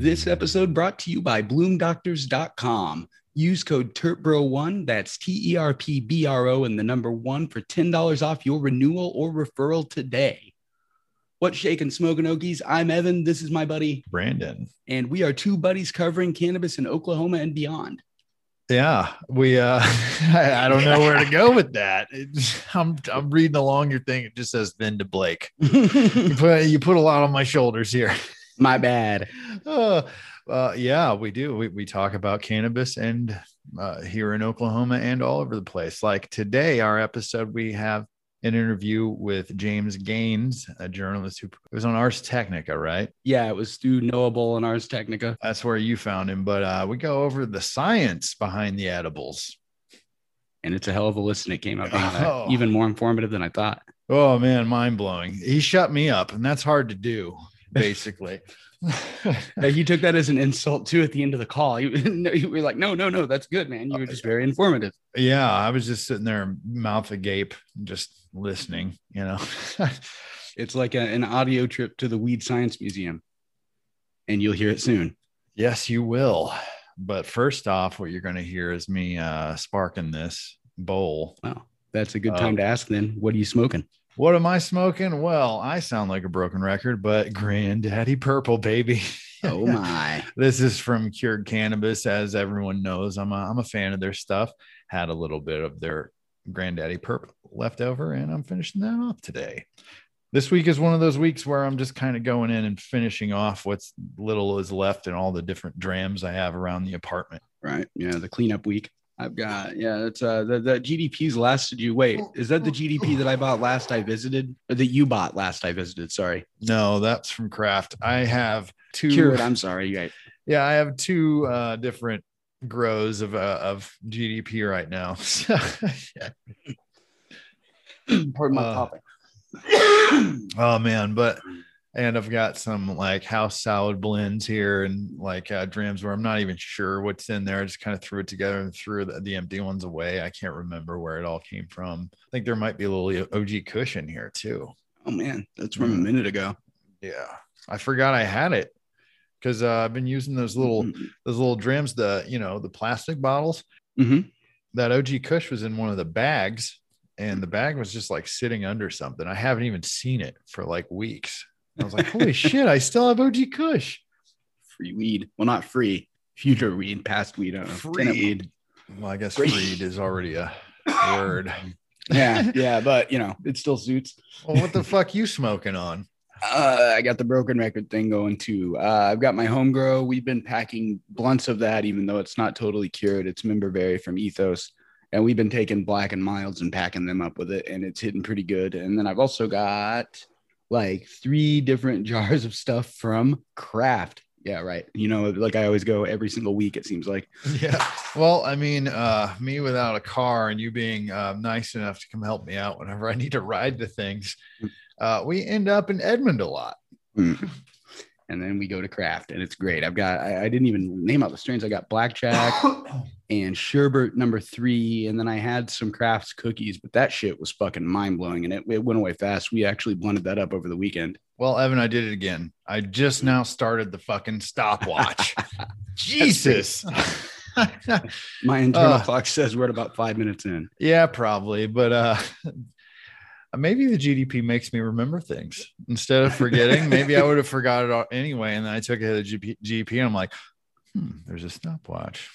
This episode brought to you by bloomdoctors.com. Use code TERPBRO1, that's T E R P B R O, and the number one for $10 off your renewal or referral today. What's shaking, smoking Okies? I'm Evan. This is my buddy, Brandon. and we are two buddies covering cannabis in Oklahoma and beyond. Yeah, we. uh I, I don't know where to go with that. It's, I'm I'm reading along your thing. It just says Vin to Blake. You put you put a lot on my shoulders here. My bad. Uh, uh, yeah, we do. We we talk about cannabis and uh, here in Oklahoma and all over the place. Like today, our episode, we have an interview with James Gaines, a journalist who was on Ars Technica, right? Yeah, it was through Knowable and Ars Technica. That's where you found him. But uh, we go over the science behind the edibles. And it's a hell of a listen. It came out being uh, Oh. even more informative than I thought. Oh man, mind blowing. He shut me up, and that's hard to do, basically. Uh, he took that as an insult too at the end of the call. You, you were like, no, no, no, that's good, man. You were just very informative. yeah, I was just sitting there, mouth agape, just listening, you know. It's like a- an audio trip to the Weed Science Museum, and you'll hear it soon. yes, you will. But first off, what you're going to hear is me uh, sparking this bowl. Wow, that's a good Uh, time to ask. Then, what are you smoking? What am I smoking? Well, I sound like a broken record, but Granddaddy Purple, baby. Oh my! this is from Cured Cannabis, as everyone knows. I'm a, I'm a fan of their stuff. Had a little bit of their Granddaddy Purple left over, and I'm finishing that off today. This week is one of those weeks where I'm just kind of going in and finishing off what's little is left in all the different drams I have around the apartment. Right? Yeah, the cleanup week. I've got yeah. That's uh the, the GDP's lasted you. Wait, is that the GDP that I bought last I visited, or that you bought last I visited? Sorry, No, that's from Craft. I have two. Cured. I'm sorry. Right. Yeah, I have two uh, different grows of uh, of GDP right now. Pardon my Uh, topic. Oh man, but and I've got some like house salad blends here and like uh, drams where I'm not even sure what's in there. I just kind of threw it together and threw the, the empty ones away. I can't remember where it all came from. I think there might be a little OG cushion here too. Oh man, that's from a minute ago. Yeah, I forgot I had it because uh, I've been using those little those little drams, the you know the plastic bottles. Mm-hmm. That OG Kush was in one of the bags, and the bag was just like sitting under something. I haven't even seen it for like weeks. I was like, holy shit, I still have OG Kush. Free weed. Well, not free. Future weed, past weed. I don't know. Tenant weed. Well, I guess Freed. freed is already a word. Yeah, yeah, but you know, it still suits. Well, what the fuck you smoking on? Uh, I got the broken record thing going too. Uh, I've got my home grow. We've been packing blunts of that, even though it's not totally cured. It's memberberry from Ethos, and we've been taking black and milds and packing them up with it, and it's hitting pretty good. And then I've also got like three different jars of stuff from Craft. Yeah, right. You know, like I always go every single week. It seems like. Yeah. Well, I mean, uh, me without a car and you being uh, nice enough to come help me out whenever I need to ride the things, uh, we end up in Edmond a lot. Mm. And then we go to craft, and it's great. I've got I, I didn't even name out the strains. I got blackjack and sherbet number three, and then I had some crafts cookies, but that shit was fucking mind blowing, and it, it went away fast. We actually blended that up over the weekend. Well, Evan, I did it again. I just now started the fucking stopwatch. Jesus. My internal Uh. clock says we're at about five minutes in. yeah, probably. But uh maybe the GDP makes me remember things instead of forgetting. maybe I would have forgot it all anyway. And then I took it to the GP, GP and I'm like, hmm, there's a stopwatch.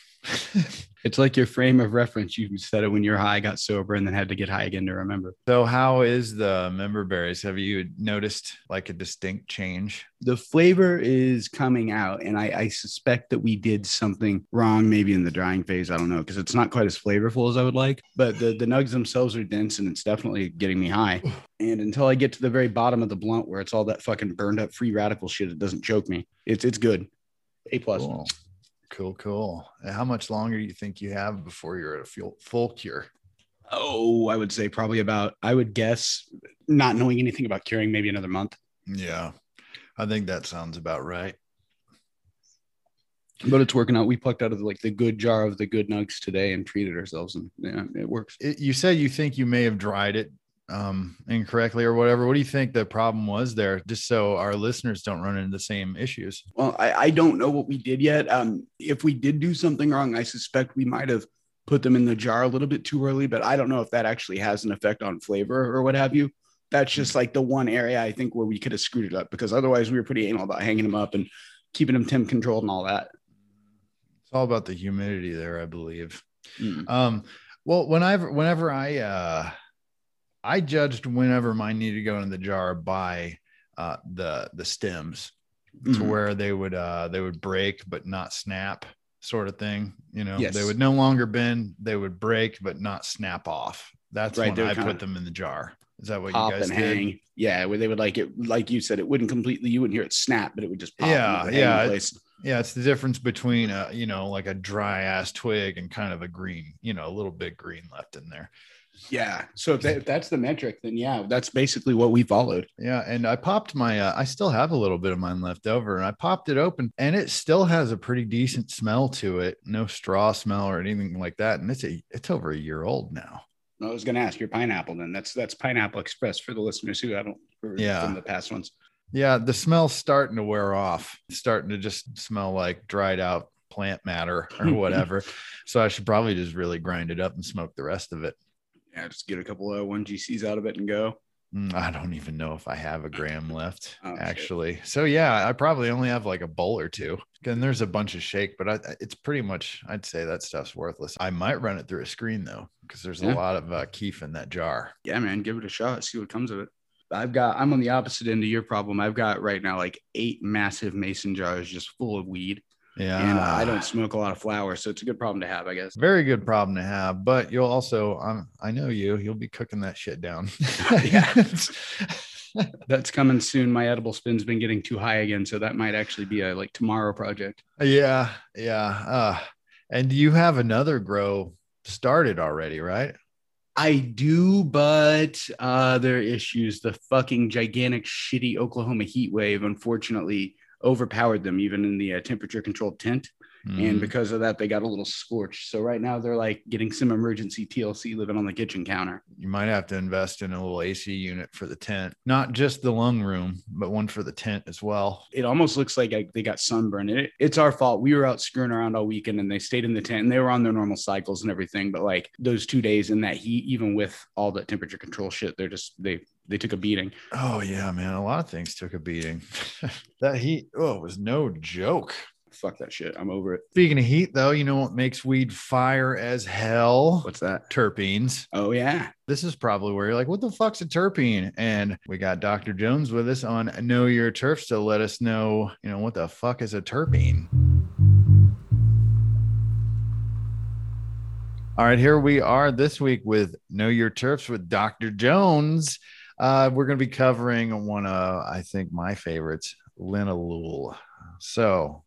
It's like your frame of reference. You said it when you're high, got sober, and then had to get high again to remember. So, how is the member berries? Have you noticed like a distinct change? the flavor is coming out and I, I suspect that we did something wrong maybe in the drying phase i don't know because it's not quite as flavorful as i would like but the, the nugs themselves are dense and it's definitely getting me high and until i get to the very bottom of the blunt where it's all that fucking burned up free radical shit it doesn't choke me it's it's good a plus Cool. Cool, cool. And How much longer do you think you have before you're at a full, full cure? oh i would say probably about i would guess not knowing anything about curing maybe another month Yeah, I think that sounds about right. but it's working out we plucked out of like the good jar of the good nugs today and treated ourselves and yeah it works It, you said you think you may have dried it um, incorrectly or whatever. What do you think the problem was there? Just so our listeners don't run into the same issues. Well, I, I don't know what we did yet. Um, if we did do something wrong, I suspect we might have put them in the jar a little bit too early, but I don't know if that actually has an effect on flavor or what have you. That's just like the one area I think where we could have screwed it up because otherwise we were pretty anal about hanging them up and keeping them temp controlled and all that. It's all about the humidity there, I believe. Mm. Um, well, whenever whenever I uh I judged whenever mine needed to go in the jar by uh the the stems to Mhm. where they would uh they would break but not snap sort of thing. You know, Yes. they would no longer bend, they would break but not snap off. That's Right, when I put them in the jar. Is that what you guys and did? hang. Yeah, where they would like it, like you said, it wouldn't completely, you wouldn't hear it snap, but it would just pop. Yeah, it would hang in yeah, it- place. Yeah, it's the difference between a you know like a dry ass twig and kind of a green, you know, a little bit green left in there. Yeah. So if, that, if that's the metric, then yeah, that's basically what we followed. Yeah, and I popped my. Uh, I still have a little bit of mine left over, and I popped it open, and it still has a pretty decent smell to it. No straw smell or anything like that, and it's a it's over a year old now. I was going to ask your pineapple. Then that's that's Pineapple Express for the listeners who I don't remember Yeah. from the past ones. Yeah, the smell's starting to wear off. It's starting to just smell like dried out plant matter or whatever. so I should probably just really grind it up and smoke the rest of it. Yeah, just get a couple of one GCs out of it and go. Mm, I don't even know if I have a gram left, Oh, shit. actually. So yeah, I probably only have like a bowl or two. And there's a bunch of shake, but I, it's pretty much I'd say that stuff's worthless. I might run it through a screen though, because there's Yeah. a lot of uh, keef in that jar. Yeah, man, give it a shot. See what comes of it. I've got. I'm on the opposite end of your problem. I've got right now like eight massive mason jars just full of weed, Yeah, and I don't smoke a lot of flower, so it's a good problem to have, I guess. Very good problem to have, but you'll also, um, I know you, you'll be cooking that shit down. Yeah. That's coming soon. My edible spin's been getting too high again, so that might actually be a like tomorrow project. yeah, yeah. Uh, and you have another grow started already, right? I do, but uh, there are issues. The fucking gigantic, shitty Oklahoma heat wave, unfortunately, overpowered them even in the uh, temperature controlled tent. Mhm. And because of that, they got a little scorched. So right now, they're like getting some emergency TLC living on the kitchen counter. you might have to invest in a little AC unit for the tent, not just the lung room, but one for the tent as well. It almost looks like I, they got sunburned. It, it's our fault. We were out screwing around all weekend and they stayed in the tent and they were on their normal cycles and everything. But like those two days in that heat, even with all the temperature control shit, they're just, they, they took a beating. Oh yeah, man. A lot of things took a beating. that heat, oh, it was no joke. Fuck that shit. I'm over it. Speaking of heat, though, you know what makes weed fire as hell? What's that? Terpenes. Oh, yeah. This is probably where you're like, what the fuck's a terpene? And we got Dr. Jones with us on Know Your Terps to let us know, you know, what the fuck is a terpene? All right, here we are this week with Know Your Terps with Dr. Jones. Uh, we're going to be covering one of, I think, my favorites, linalool. So,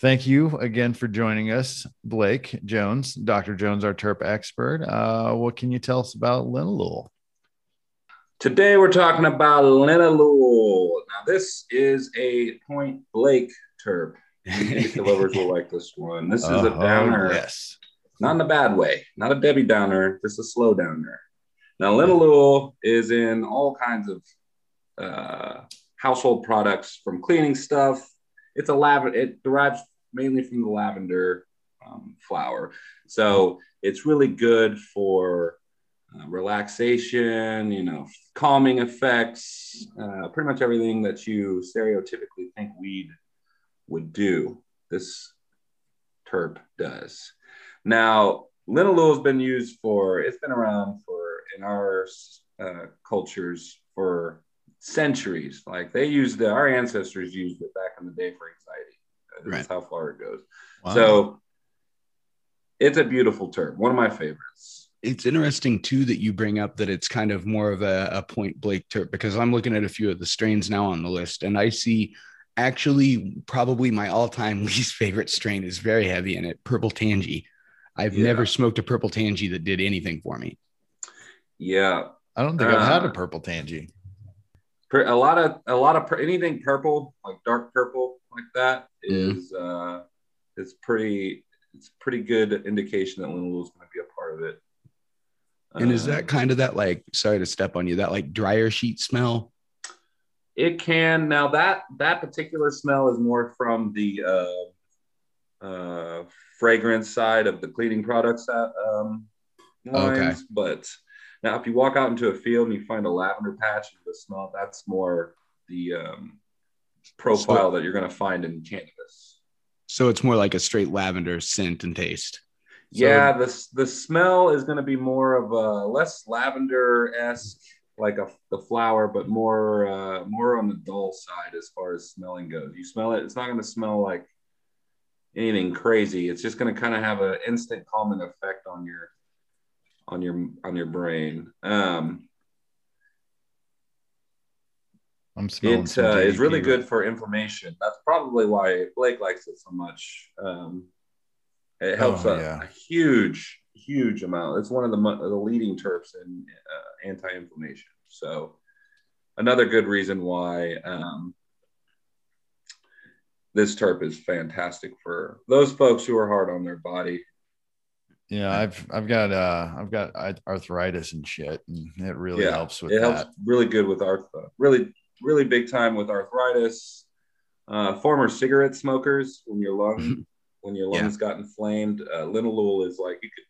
thank you again for joining us, Blake Jones, Dr. Jones, our terp expert. Uh, what can you tell us about linalool? Today we're talking about linalool. Now this is a Point Blake terp. Music lovers will like this one. This is a Oh, downer, yes. not in a bad way, not a Debbie downer, just a slow downer. Now linalool is in all kinds of uh, household products, from cleaning stuff. It's a lavender. It derives mainly from the lavender um, flower, so it's really good for uh, relaxation, you know, calming effects, uh, pretty much everything that you stereotypically think weed would do. This terp does. Now, linalool has been used for, it's been around for in our uh, cultures for centuries. Like they used it, our ancestors used it back in the day for anxiety. Uh, This how far it goes. Wow. So it's a beautiful term, one of my favorites. It's interesting too that you bring up that it's kind of more of a, a point Blake terp because I'm looking at a few of the strains now on the list and I see actually probably my all-time least favorite strain is very heavy in it, purple tangy. I've Yeah. never smoked a purple tangy that did anything for me. Yeah, I don't think I've had a uh, purple tangy. A lot of a lot of anything purple like dark purple like that is is uh it's pretty it's pretty good indication that linalool is going to be a part of it And is that Um, kind of that like sorry to step on you, that like dryer sheet smell? It can now that that particular smell is more from the uh, uh, fragrance side of the cleaning products uh, um, lines. But now, if you walk out into a field and you find a lavender patch and the smell, that's more the um, profile that you're going to find in cannabis. So it's more like a straight lavender scent and taste. So- yeah, the the smell is going to be more of a less lavender esque, like a the flower, but more uh, more on the dull side as far as smelling goes. You smell it; it's not going to smell like anything crazy. It's just going to kind of have an instant calming effect on your on your on your brain. Um, I'm smelling. it uh, is really good for inflammation. That's probably why Blake likes it so much. Um, it helps Oh, a, yeah. a huge, huge amount. It's one of the the leading terps in uh, anti-inflammation. So another good reason why um, this terp is fantastic for those folks who are hard on their body. Yeah, I've I've got uh I've got arthritis and shit, and it really Yeah, helps with it that. helps really good with arth really really big time with arthritis uh, former cigarette smokers when your lung when your Yeah. lungs got inflamed. Uh, linalool is like you could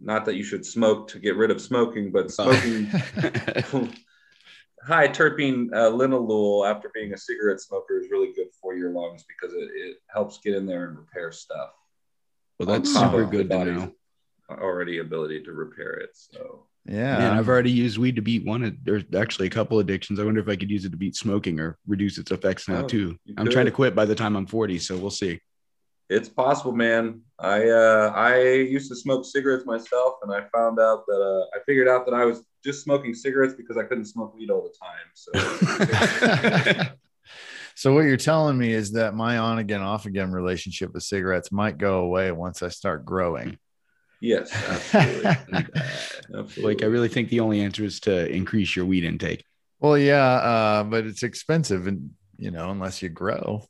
not that you should smoke to get rid of smoking but smoking high terpene uh, linalool after being a cigarette smoker is really good for your lungs because it, it helps get in there and repair stuff. Well, that's super good to know. already ability to repair it so Yeah, Man, I've already used weed to beat one. of- There's actually a couple addictions. I wonder if I could use it to beat smoking or reduce its effects now Oh, too. I'm trying to quit by the time I'm 40, so we'll see. It's possible, man. I uh, I used to smoke cigarettes myself, and I found out that uh, I figured out that I was just smoking cigarettes because I couldn't smoke weed all the time. So so what you're telling me is that my on again, off again relationship with cigarettes might go away once I start growing. Yes, absolutely, absolutely. like, I really think the only answer is to increase your weed intake. Well, yeah, uh, but it's expensive, and you know, unless you grow.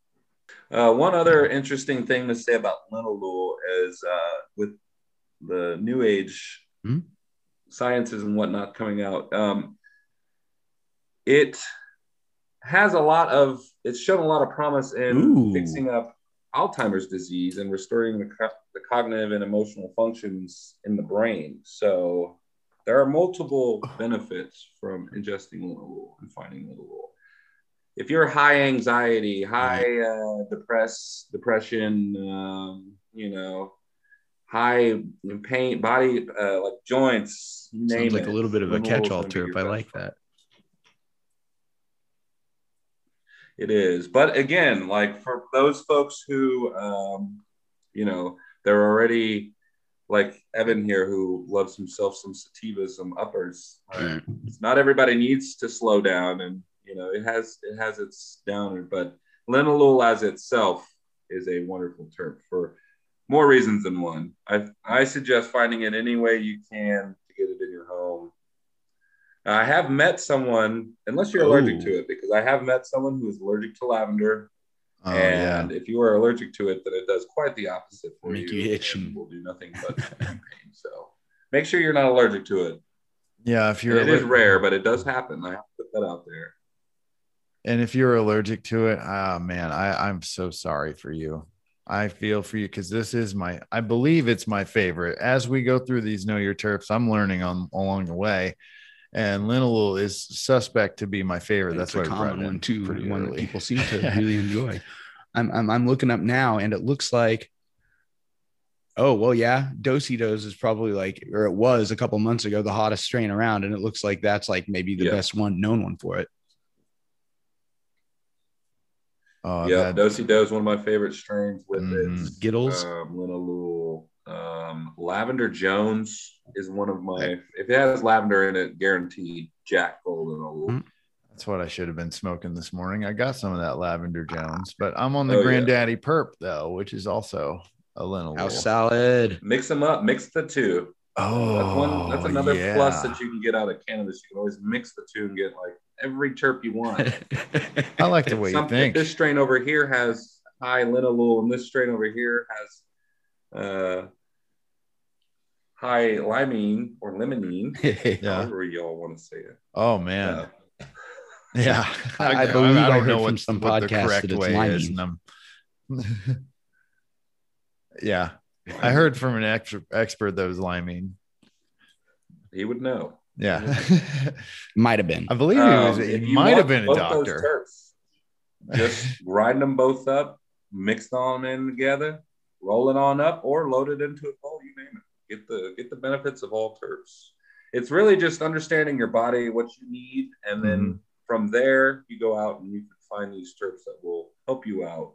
Uh, one other interesting thing to say about linalool is uh, with the new age Hmm? sciences and whatnot coming out, um, it has a lot of, it's shown a lot of promise in Ooh. fixing up Alzheimer's disease and restoring the, co- the cognitive and emotional functions in the brain. So there are multiple benefits from ingesting linalool and finding linalool if you're high anxiety, high uh, depress, depression, um, you know, high pain, body uh, like joints, Sounds like it, a little bit of a catch-all terp. I like that. It is, but again, like for those folks who, um, you know, they're already like Evan here who loves himself some sativas, some uppers. Right. Not everybody needs to slow down, and you know, it has it has its downer, but linalool as itself is a wonderful terp for more reasons than one. I I suggest finding it any way you can to get it in your home. I have met someone, unless you're allergic Oh. to it, because I have met someone who is allergic to lavender. Oh and if you are allergic to it, then it does quite the opposite for Make you. you itch and will do nothing but pain. So make sure you're not allergic to it. yeah, yeah. If you're is allergic- rare, but it does happen. I have to put that out there. and if you're allergic to it, ah, man, I I'm so sorry for you. I feel for you because this is my, I believe it's my favorite. As we go through these Know Your Terps, I'm learning on along the way, and linalool is suspect to be my favorite. That's That's why a I brought common one too, pretty one that people seem to really enjoy. I'm, I'm I'm looking up now, and it looks like, oh well, yeah, Do-Si-Dos is probably like, or it was a couple months ago, the hottest strain around, and it looks like that's like maybe the Yeah. best one known one for it. I've yeah, had- Dosey is one of my favorite strains with Mhm. its Skittles. um, linalool. Um, Lavender Jones is one of my. If it has lavender in it, guaranteed Jack Gold linalool. Mm. That's what I should have been smoking this morning. I got some of that lavender Jones, but I'm on the Oh, yeah. Granddaddy Perp though, which is also a linalool. House salad. Mix them up. Mix the two. Oh, That's one. That's another yeah. plus that you can get out of cannabis. You can always mix the two and get like every terp you want. I like the way you Some- if think. This strain over here has high linalool, and this strain over here has uh, high limonene or limonene, Yeah. however y'all want to say it. Oh man. Uh, Yeah, I believe I don't heard know from what, some what the correct that it's way is. liming. And I'm yeah, I heard from an ex- expert that was liming. he would know. Yeah, Might have been. I believe he was. Um, He if you might have been a doctor. terps, just grind them both up, mix them in together, roll it on up, or load it into a bowl. You name it. Get the get the benefits of all terps. It's really just understanding your body, what you need, and then Mm-hmm. from there you go out and you can find these terps that will help you out.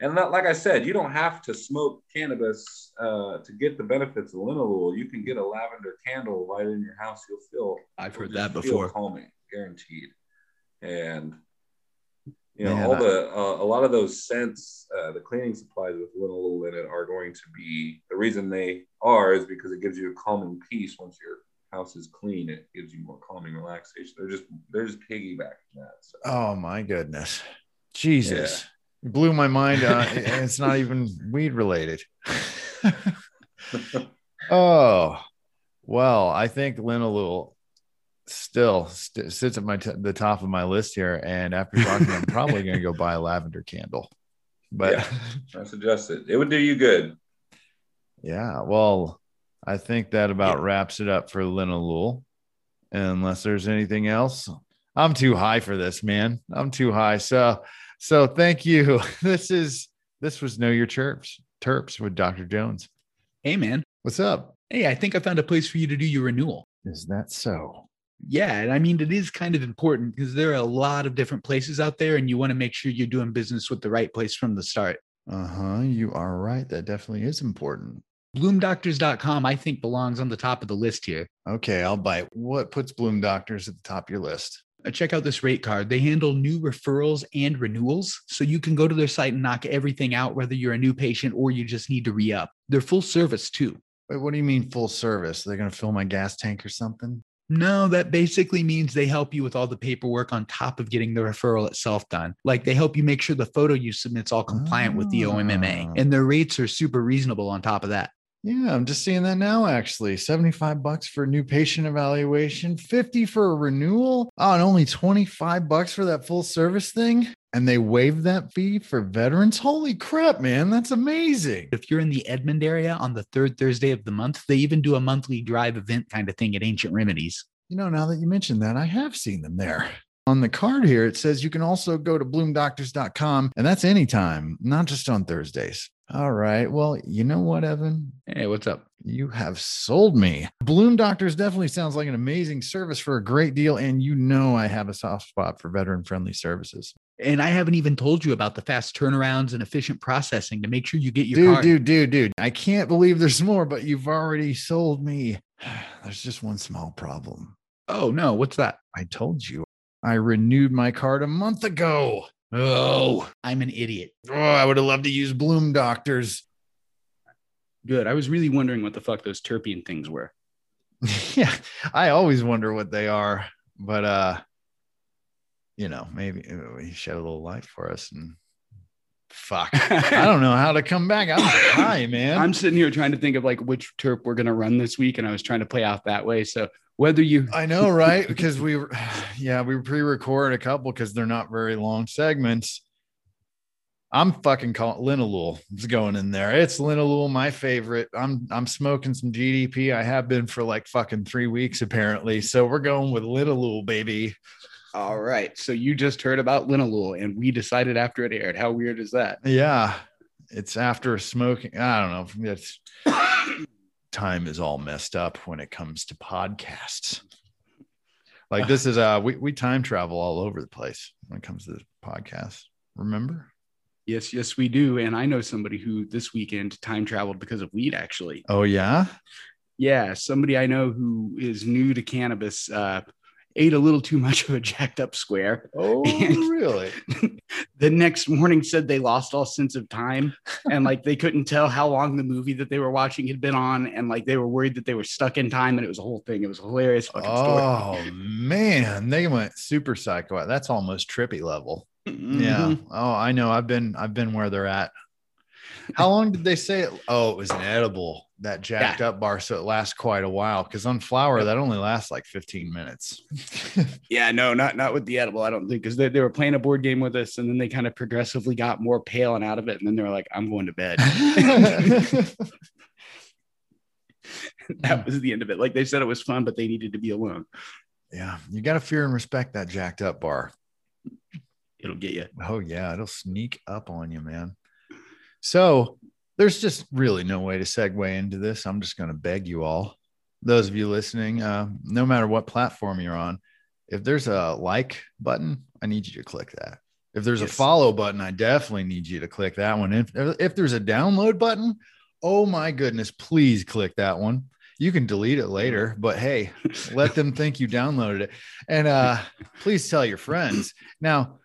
And that, like I said, you don't have to smoke cannabis uh, to get the benefits of linalool. You can get a lavender candle right in your house. You'll feel I've heard that before. calming, guaranteed. And you know, Man, all I- the uh, a lot of those scents, uh, the cleaning supplies with linalool in it are going to be the reason they are is because it gives you a calming peace once your house is clean. It gives you more calming relaxation. They're just they're just piggybacking that. So. Oh my goodness, Jesus! You blew my mind. Uh, it's not even weed related. oh, well, I think Linalool still st- sits at my t- the top of my list here. And after talking, I'm probably going to go buy a lavender candle. But Yeah. I suggest it. It would do you good. Yeah, well, I think that about wraps it up for Linalool. Unless there's anything else, I'm too high for this, man. I'm too high. So, so thank you. This is this was Know Your Chirps Terps with Dr. Jones. Hey, man. What's up? Hey, I think I found a place for you to do your renewal. Is that so? Yeah, and I mean it is kind of important because there are a lot of different places out there, and you want to make sure you're doing business with the right place from the start. Uh huh. You are right. That definitely is important. BloomDoctors.com, I think, belongs on the top of the list here. Okay, I'll bite. What puts Bloom Doctors at the top of your list? Uh, Check out this rate card. They handle new referrals and renewals, so you can go to their site and knock everything out, whether you're a new patient or you just need to re up. They're full service too. Wait, what do you mean full service? They're going to fill my gas tank or something? No, that basically means they help you with all the paperwork on top of getting the referral itself done. Like they help you make sure the photo you submit's all compliant with the OMMA, Ah. and their rates are super reasonable on top of that. Yeah, I'm just seeing that now actually. 75 bucks for a new patient evaluation, 50 for a renewal. Oh, and only 25 bucks for that full service thing. And they waived that fee for veterans. Holy crap, man. That's amazing. If you're in the Edmond area on the third Thursday of the month, they even do a monthly drive event kind of thing at Ancient Remedies. You know, now that you mentioned that, I have seen them there. On the card here, it says you can also go to bloomdoctors.com, and that's anytime, not just on Thursdays. All right. Well, you know what, Evan? Hey, what's up? You have sold me. Bloom Doctors definitely sounds like an amazing service for a great deal. And you know, I have a soft spot for veteran friendly services. And I haven't even told you about the fast turnarounds and efficient processing to make sure you get your Dude, card. dude, dude, dude. I can't believe there's more, but you've already sold me. There's just one small problem. Oh no, what's that? I told you I renewed my card a month ago. Oh, I'm an idiot. Oh, I would have loved to use Bloom Doctors. Good. I was really wondering what the fuck those terpene things were. yeah, I always wonder what they are, but uh, you know, maybe he shed a little light for us and fuck. I don't know how to come back. I'm high, man. I'm sitting here trying to think of like which terp we're gonna run this week, and I was trying to play out that way. So whether you I know, right? Because we yeah, we pre-record a couple because they're not very long segments. I'm fucking calling Linalool. It's going in there. It's Linalool, my favorite. I'm I'm smoking some GDP. I have been for like fucking three weeks apparently. So we're going with Linalool, baby. All right. So you just heard about linalool, and we decided after it aired. How weird is that? Yeah, it's after smoking. I don't know. It's time is all messed up when it comes to podcasts. Like this is uh we we time travel all over the place when it comes to this podcast. Remember? Yes, yes, we do. And I know somebody who this weekend time traveled because of weed, actually. Oh yeah. Yeah, somebody I know who is new to cannabis uh, ate a little too much of a jacked up square. Oh And- really? the next morning said they lost all sense of time and like they couldn't tell how long the movie that they were watching had been on and like they were worried that they were stuck in time and it was a whole thing. It was hilarious fucking story. Oh man, they went super psycho. That's almost trippy level. Yeah. Mhm. Oh, I know. I've been I've been where they're at. How long did they say it? Oh, it was an edible that jacked up bar, so it lasts quite a while. Because on flour, that only lasts like 15 minutes. Yeah, no, not not with the edible. I don't think because they, they were playing a board game with us, and then they kind of progressively got more pale and out of it, and then they were like, "I'm going to bed." that was the end of it. Like they said, it was fun, but they needed to be alone. yeah, you got to fear and respect that jacked up bar. It'll get you. Oh yeah, it'll sneak up on you, man. So there's just really no way to segue into this. I'm just going to beg you all, those of you listening, uh, no matter what platform you're on, if there's a like button, I need you to click that. If there's a follow button, I definitely need you to click that one. If, if there's a download button, oh my goodness, please click that one. You can delete it later, but hey, let them think you downloaded it. And uh, please tell your friends. Now,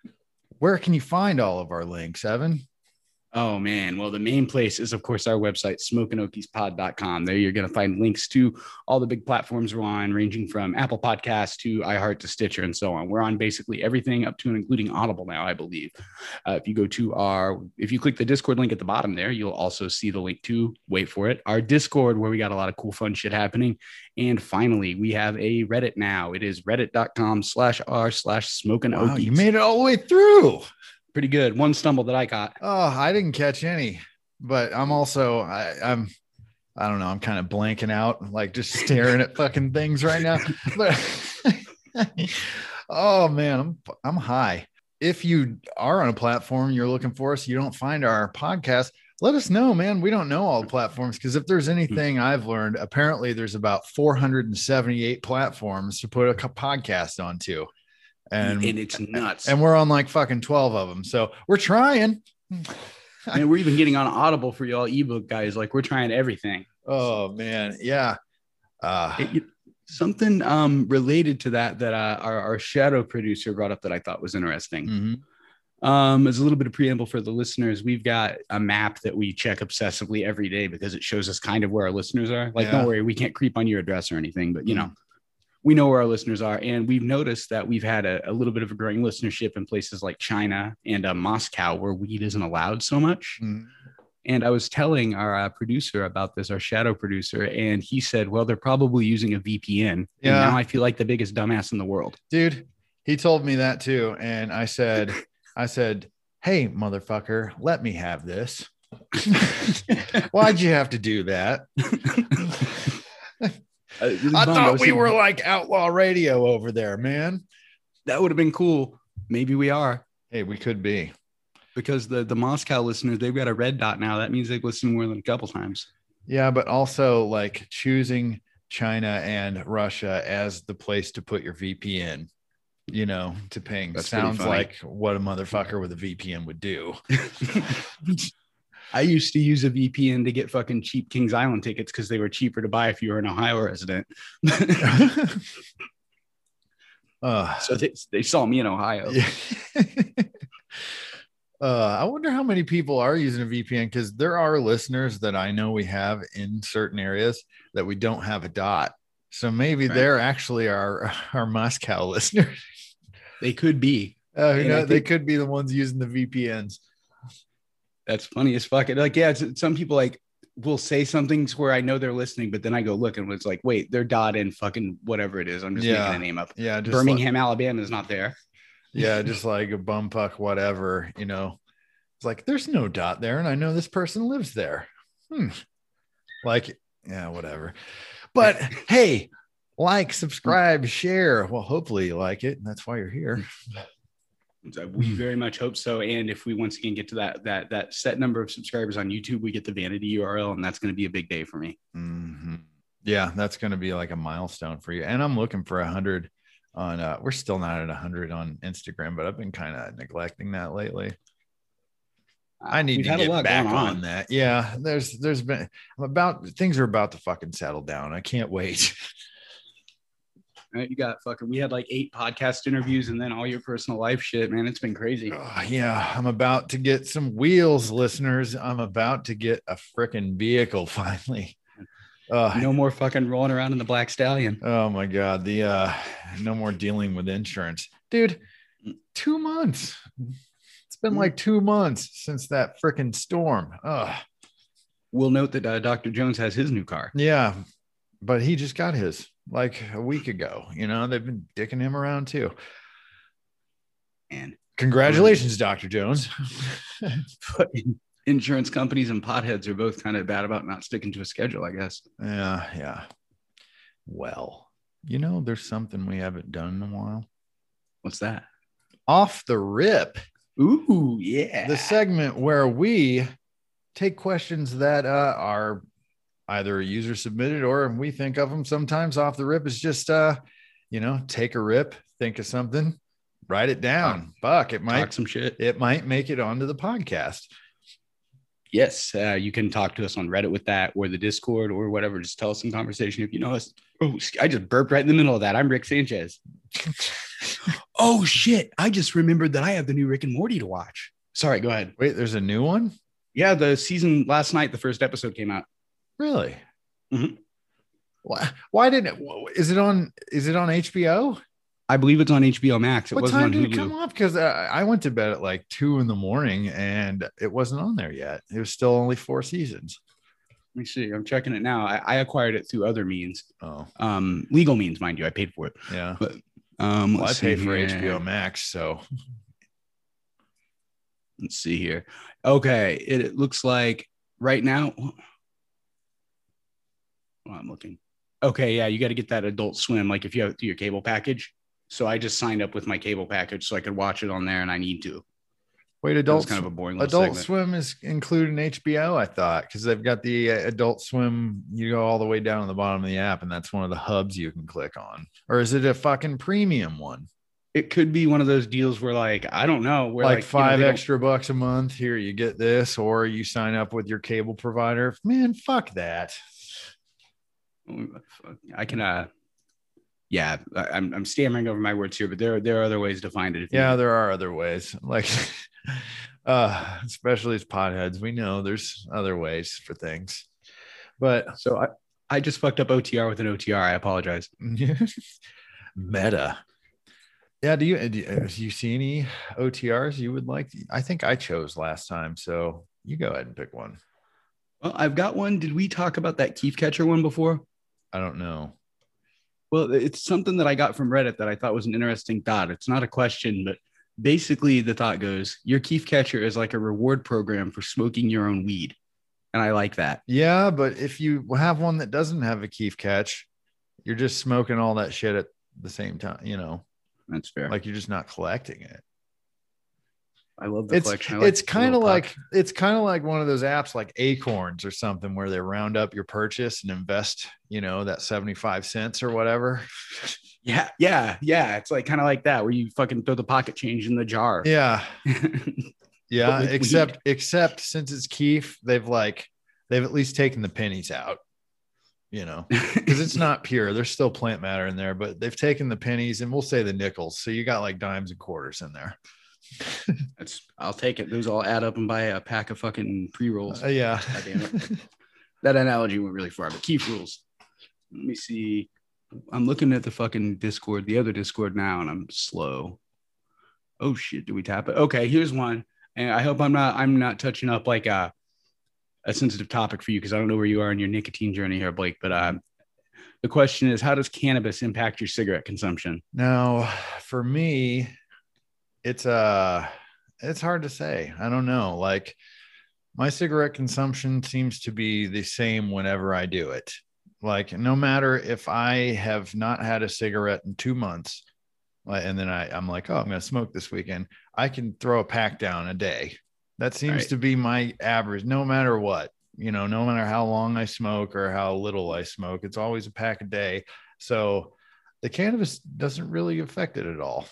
where can you find all of our links, Evan? Oh man. Well, the main place is of course our website, smokingokiespod.com. There you're going to find links to all the big platforms we're on, ranging from Apple Podcasts to iHeart to Stitcher and so on. We're on basically everything up to and including Audible now, I believe. Uh, if you go to our, if you click the Discord link at the bottom there, you'll also see the link to wait for it, our Discord where we got a lot of cool fun shit happening. And finally, we have a Reddit now. It is reddit.com slash r slash smoking Wow, you made it all the way through. Pretty good. One stumble that I caught. Oh, I didn't catch any, but I'm also I, I'm I don't know. I'm kind of blanking out, like just staring at fucking things right now. But oh man, I'm I'm high. If you are on a platform you're looking for us, you don't find our podcast. Let us know, man. We don't know all the platforms because if there's hmm. anything I've learned, apparently there's about 478 platforms to put a podcast onto, and and it's nuts. and we're on like fucking 12 of them. So we're trying. and we're even getting on Audible for y'all ebook guys. Like we're trying everything. Oh man, yeah. Uh, It- something um related to that that uh, our, our shadow producer brought up that I thought was interesting. mhm. Um, as a little bit of preamble for the listeners, we've got a map that we check obsessively every day because it shows us kind of where our listeners are. Like, Yeah. don't worry, we can't creep on your address or anything, but you know, Mhm. We know where our listeners are. And we've noticed that we've had a, a little bit of a growing listenership in places like China and uh, Moscow where weed isn't allowed so much. Mhm. And I was telling our uh, producer about this, our shadow producer, and he said, "Well, they're probably using a VPN." Yeah. And now I feel like the biggest dumbass in the world. dude, he told me that too, and I said, I said, hey, motherfucker, let me have this. Why'd you have to do that? Uh, really I thought we thinking, were like outlaw radio over there, man. that would have been cool. Maybe we are Hey, we could be. because the the Moscow listeners they've got a red dot now. That means they've listened more than a couple times. Yeah, but also like choosing China and Russia as the place to put your VPN, you know, to ping That's sounds like what a motherfucker with a VPN would do. I used to use a VPN to get fucking cheap Kings Island tickets because they were cheaper to buy if you were an Ohio resident. uh, so they, they saw me in Ohio. yeah. uh, I wonder how many people are using a VPN because there are listeners that I know we have in certain areas that we don't have a dot. So maybe Right. they're actually our our Moscow listeners. They could be. Uh, And I they could be the ones using the VPNs. That's funny as fuck. And Like, yeah, it's, some people like will say some things where I know they're listening, but then I go look and it's like, wait, they're dot in fucking whatever it is. I'm just Yeah. making a name up. Yeah, just Birmingham, Alabama is not there. yeah, just like a bumpuck, whatever, you know. It's like there's no dot there, and I know this person lives there. Hmm. Like, yeah, whatever. But hey, like, subscribe, share. Well, hopefully you like it. and That's why you're here. We very much hope so. And if we once again get to that that that set number of subscribers on YouTube, we get the vanity URL, and that's going to be a big day for me. Mhm. Yeah, that's going to be like a milestone for you. And I'm looking for a hundred on. uh We're still not at a hundred on Instagram, but I've been kind of neglecting that lately. I need We've to a get back going on. that. Yeah, there's there's been I'm about things are about to fucking settle down. I can't wait. Right? You got fucking. We had like eight podcast interviews, and then all your personal life shit, man. It's been crazy. Oh, yeah, I'm about to get some wheels, listeners. I'm about to get a freaking vehicle finally. Uh, No more fucking rolling around in the black stallion. Oh my god, the uh no more dealing with insurance. Dude, 2 months. It's been like two months since that freaking storm. Ugh. We'll note that uh, Dr. Jones has his new car. Yeah, but he just got his like a week ago. You know, they've been dicking him around too. And Congratulations, Dr. Jones. but insurance companies and potheads are both kind of bad about not sticking to a schedule, I guess. yeah, yeah. Well, you know, there's something we haven't done in a while. What's that? Off the rip, Ooh, yeah. the segment where we take questions that uh, are either a user submitted or we think of them sometimes off the rip is just uh you know take a rip think of something write it down buck it might Talk some shit. it might make it onto the podcast Yes, uh, you can talk to us on Reddit with that or the Discord or whatever. Just tell us some conversation if you know us. Oh, I just burped right in the middle of that. I'm Rick Sanchez. oh shit! I just remembered that I have the new Rick and Morty to watch. Sorry, go ahead. wait there's a new one Yeah, the season last night, the first episode came out. Really Mhm. why why didn't it is it on is it on hbo I believe it's on HBO Max. It what wasn't time on did it come up because uh, i went to bed at like two in the morning and it wasn't on there yet it was still only four seasons Let me see. I'm checking it now. I, I acquired it through other means, oh um, legal means, mind you. I paid for it. yeah Um, well, i pay for here. hbo max so Let's see here. Okay, it, it looks like right now. Oh, I'm looking. Okay, yeah, you got to get that Adult Swim. Like if you have your cable package. So I just signed up with my cable package so I could watch it on there, and I need to. wait adult kind of a boring. Adult segment. Swim is included in HBO, I thought, because they've got the uh, Adult Swim. You go all the way down to the bottom of the app, and that's one of the hubs you can click on. Or is it a fucking premium one? It could be one of those deals where, like, I don't know, where like, like, you know, five extra bucks a month. Here, you get this, or you sign up with your cable provider. Man, fuck that. I can. uh Yeah, I, I'm I'm stammering over my words here, but there there are other ways to find it. Yeah, there are other ways. Like, uh, especially as potheads, we know there's other ways for things. But So I I just fucked up OTR with an OTR. I apologize. meta. Yeah, do you do you see any OTRs you would like? I think I chose last time, so you go ahead and pick one. Well, I've got one. Did we talk about that Keef catcher one before? I don't know. Well, it's something that I got from Reddit that I thought was an interesting thought. It's not a question, but basically the thought goes, your Keef catcher is like a reward program for smoking your own weed. And I like that. Yeah, but if you have one that doesn't have a Keef catch, you're just smoking all that shit at the same time. You know, That's fair. like you're just not collecting it. I love the it's collection. I like it's the kind of like puck. it's kind of like one of those apps like Acorns or something where they round up your purchase and invest, you know, that 75 cents or whatever. yeah, yeah, yeah. It's like kind of like that where you fucking throw the pocket change in the jar. Yeah. Yeah. with Except except since it's Keef, they've like they've at least taken the pennies out, you know, because it's not pure. There's still plant matter in there, but they've taken the pennies and we'll say the nickels. So you got like dimes and quarters in there. That's I'll take it. Those all add up and buy a pack of fucking pre rolls. Uh, yeah. God damn it. that analogy went really far, but Keef rules. Let me see. I'm looking at the fucking Discord, the other Discord now, and I'm slow. Oh shit, do we tap it? Okay, here's one. And I hope I'm not I'm not touching up like a a sensitive topic for you because I don't know where you are in your nicotine journey here, Blake. But um, the question is, how does cannabis impact your cigarette consumption? Now, for me, it's uh it's hard to say. I don't know. Like my cigarette consumption seems to be the same whenever I do it. Like no matter if I have not had a cigarette in 2 months and then I I'm like, "Oh, I'm going to smoke this weekend." I can throw a pack down a day. That seems Right. to be my average no matter what. You know, no matter how long I smoke or how little I smoke, it's always a pack a day. So the cannabis doesn't really affect it at all.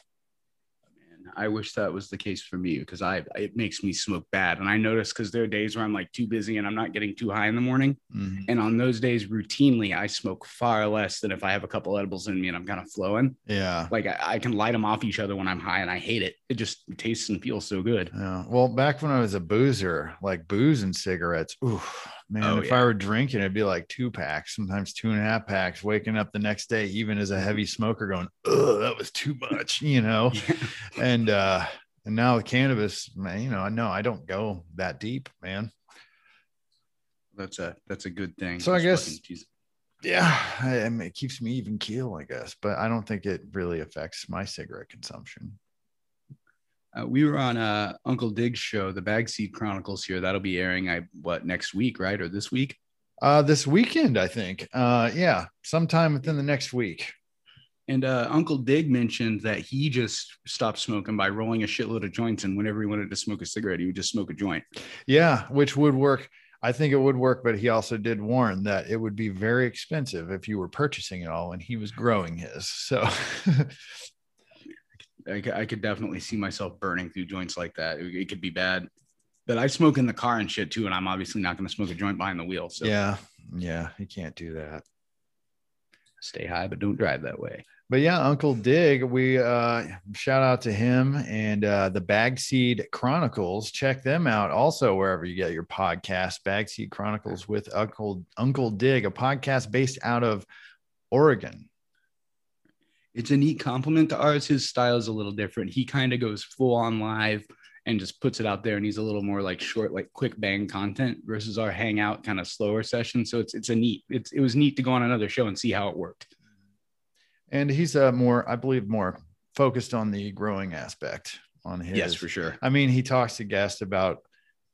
I wish that was the case for me because I it makes me smoke bad. And I notice because there are days where I'm like too busy and I'm not getting too high in the morning. Mhm. And on those days, routinely, I smoke far less than if I have a couple edibles in me and I'm kind of flowing. Yeah. Like I, I can light them off each other when I'm high and I hate it. It just tastes and feels so good. Yeah. Well, back when I was a boozer, like booze and cigarettes, ooh, man, Oh, if yeah. I were drinking, it'd be like two packs, sometimes two and a half packs, waking up the next day, even as a heavy smoker, going, oh, that was too much, you know? And uh And now with cannabis, man, you know, I know I don't go that deep, man. That's a that's a good thing. So I guess- fucking. Yeah, I, I mean, it keeps me even keel, I guess, but I don't think it really affects my cigarette consumption. Uh, we were on uh, Uncle Dig's show, the Bag Seed Chronicles. Here, that'll be airing. I what next week, right, or this week? Uh, this weekend, I think. Uh, yeah, sometime within the next week. And uh, Uncle Dig mentioned that he just stopped smoking by rolling a shitload of joints, and whenever he wanted to smoke a cigarette, he would just smoke a joint. Yeah, which would work. I think it would work, but he also did warn that it would be very expensive if you were purchasing it all and he was growing his. So, I, I could definitely see myself burning through joints like that. It, it could be bad. But I smoke in the car and shit too, and I'm obviously not going to smoke a joint behind the wheel. So yeah, yeah, you can't do that. stay high, but don't drive that way. But yeah, Uncle Dig, we uh shout out to him and uh the Bagseed Chronicles. Check them out also wherever you get your podcast, Bagseed Chronicles with Uncle Uncle Dig, a podcast based out of Oregon. It's a neat compliment to ours. His style is a little different. He kind of goes full on live and just puts it out there, and he's a little more like short, like quick bang content versus our hangout kind of slower session. So it's it's a neat. It's it was neat to go on another show and see how it worked. And he's uh more, I believe, more focused on the growing aspect on his Yes, for sure. I mean, he talks to guests about,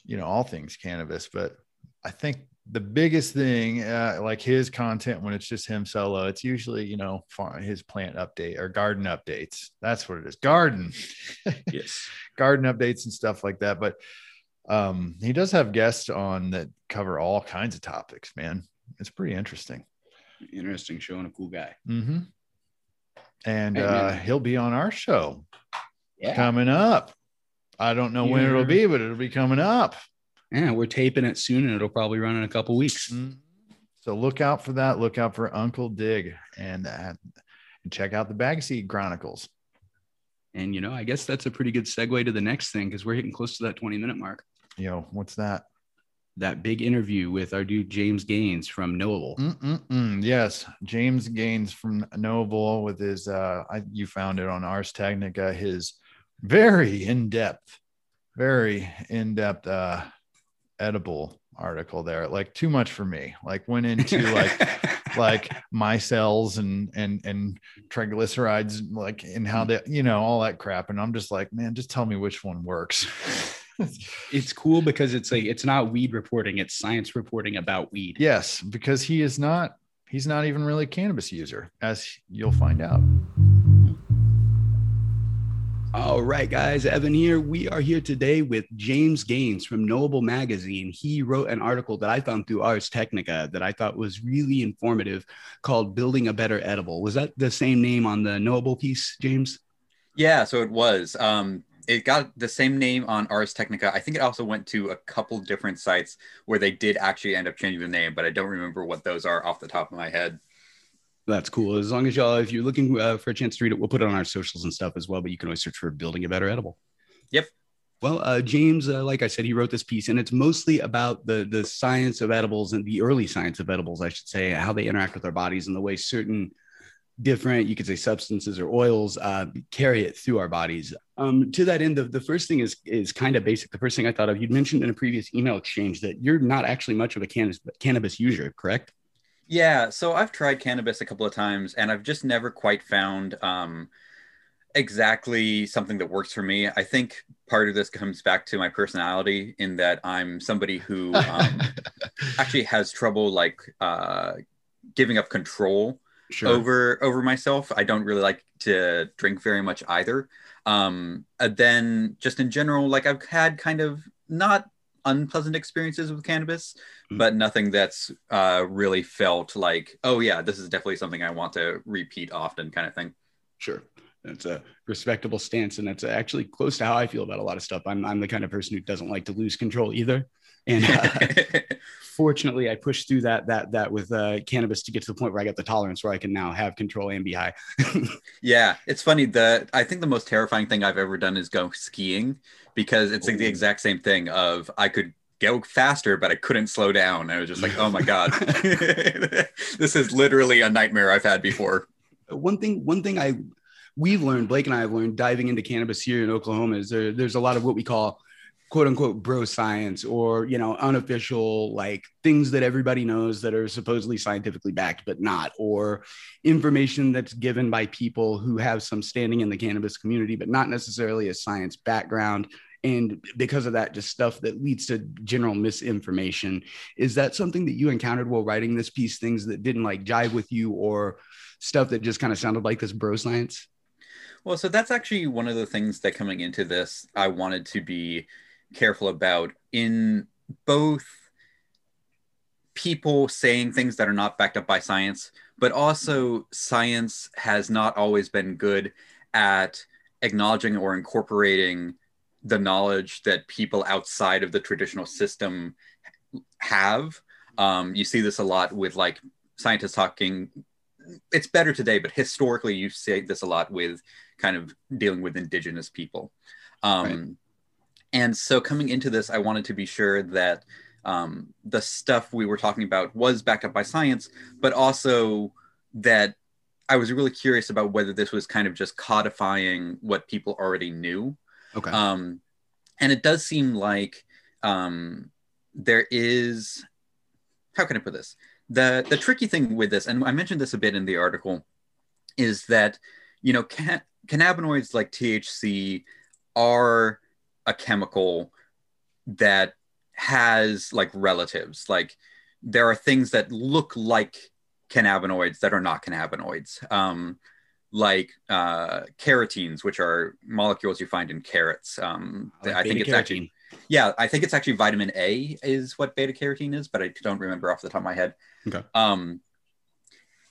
you know, all things cannabis, but I think the biggest thing, uh, like his content, when it's just him solo, it's usually, you know, farm, his plant update or garden updates. That's what it is. Garden, Yes. garden updates and stuff like that. But um, he does have guests on that cover all kinds of topics, man. It's pretty interesting. Interesting show and a cool guy. Mm-hmm. And Hey, uh, he'll be on our show Yeah. coming up. I don't know when it'll be, but it'll be coming up. Yeah, we're taping it soon and it'll probably run in a couple weeks. Mhm. So look out for that. Look out for Uncle Dig and, uh, and check out the Bagseed Chronicles. And you know, I guess that's a pretty good segue to the next thing because we're hitting close to that 20 minute mark. Yo, what's that? That big interview with our dude James Gaines from Knowable. Mm-mm-mm. Yes, James Gaines from Knowable with his. Uh, I, you found it on Ars Technica. His very in depth, very in depth uh, edible article there. Like too much for me. Like went into like like my cells and and and triglycerides like and how mm. they you know all that crap and i'm just like man just tell me which one works it's cool because it's like it's not weed reporting, it's science reporting about weed. yes because he is not he's not even really a cannabis user as you'll find out All right, guys, Evan here. We are here today with James Gaines from Knowable Magazine. He wrote an article that I found through Ars Technica that I thought was really informative called Building a Better Edible. Was that the same name on the Knowable piece, James? Yeah, so it was. Um, it got the same name on Ars Technica. I think it also went to a couple different sites where they did actually end up changing the name, but I don't remember what those are off the top of my head. That's cool. As long as y'all, if you're looking uh, for a chance to read it, we'll put it on our socials and stuff as well. But you can always search for Building a Better Edible. Yep. Well, uh, James, uh, like I said, he wrote this piece, and it's mostly about the the science of edibles and the early science of edibles, I should say, how they interact with our bodies and the way certain different, you could say, substances or oils uh, carry it through our bodies. Um, to that end, the, the first thing is is kind of basic. The first thing I thought of, you'd mentioned in a previous email exchange that you're not actually much of a cannabis cannabis user, correct? Yeah, so I've tried cannabis a couple of times and I've just never quite found um, exactly something that works for me. I think part of this comes back to my personality in that I'm somebody who um, actually has trouble like uh, giving up control Sure. over over myself. I don't really like to drink very much either. Um, and then just in general, like I've had kind of not unpleasant experiences with cannabis, Mhm. but nothing that's uh, really felt like, oh yeah, this is definitely something I want to repeat often, kind of thing. Sure. That's a respectable stance. And that's actually close to how I feel about a lot of stuff. I'm, I'm the kind of person who doesn't like to lose control either. And uh, fortunately, I pushed through that, that, that with uh, cannabis to get to the point where I got the tolerance where I can now have control and be high. yeah, it's funny. The I think the most terrifying thing I've ever done is go skiing because it's like the exact same thing. Of I could go faster, but I couldn't slow down. I was just like, oh my god, this is literally a nightmare I've had before. one thing one thing i we've learned, Blake and I have learned diving into cannabis here in Oklahoma is there, there's a lot of what we call quote unquote bro science or you know unofficial like things that everybody knows that are supposedly scientifically backed but not or information that's given by people who have some standing in the cannabis community but not necessarily a science background. And because of that just stuff that leads to general misinformation. Is that something that you encountered while writing this piece things that didn't like jive with you or stuff that just kind of sounded like this bro science? Well so that's actually one of the things that coming into this i wanted to be careful about in both people saying things that are not backed up by science, but also science has not always been good at acknowledging or incorporating the knowledge that people outside of the traditional system have. Um, you see this a lot with like scientists talking. It's better today, but historically, you see this a lot with kind of dealing with indigenous people. Um, right. And so coming into this, I wanted to be sure that um, the stuff we were talking about was backed up by science, but also that I was really curious about whether this was kind of just codifying what people already knew. Okay. Um, and it does seem like um, there is, how can I put this? The the tricky thing with this, and I mentioned this a bit in the article, is that you know can, cannabinoids like THC are a chemical that has like relatives. Like there are things that look like cannabinoids that are not cannabinoids. Um, like uh, carotenes, which are molecules you find in carrots. Um, I, like I think it's carotene. actually, yeah, I think it's actually vitamin A is what beta carotene is, but I don't remember off the top of my head. Okay. Um,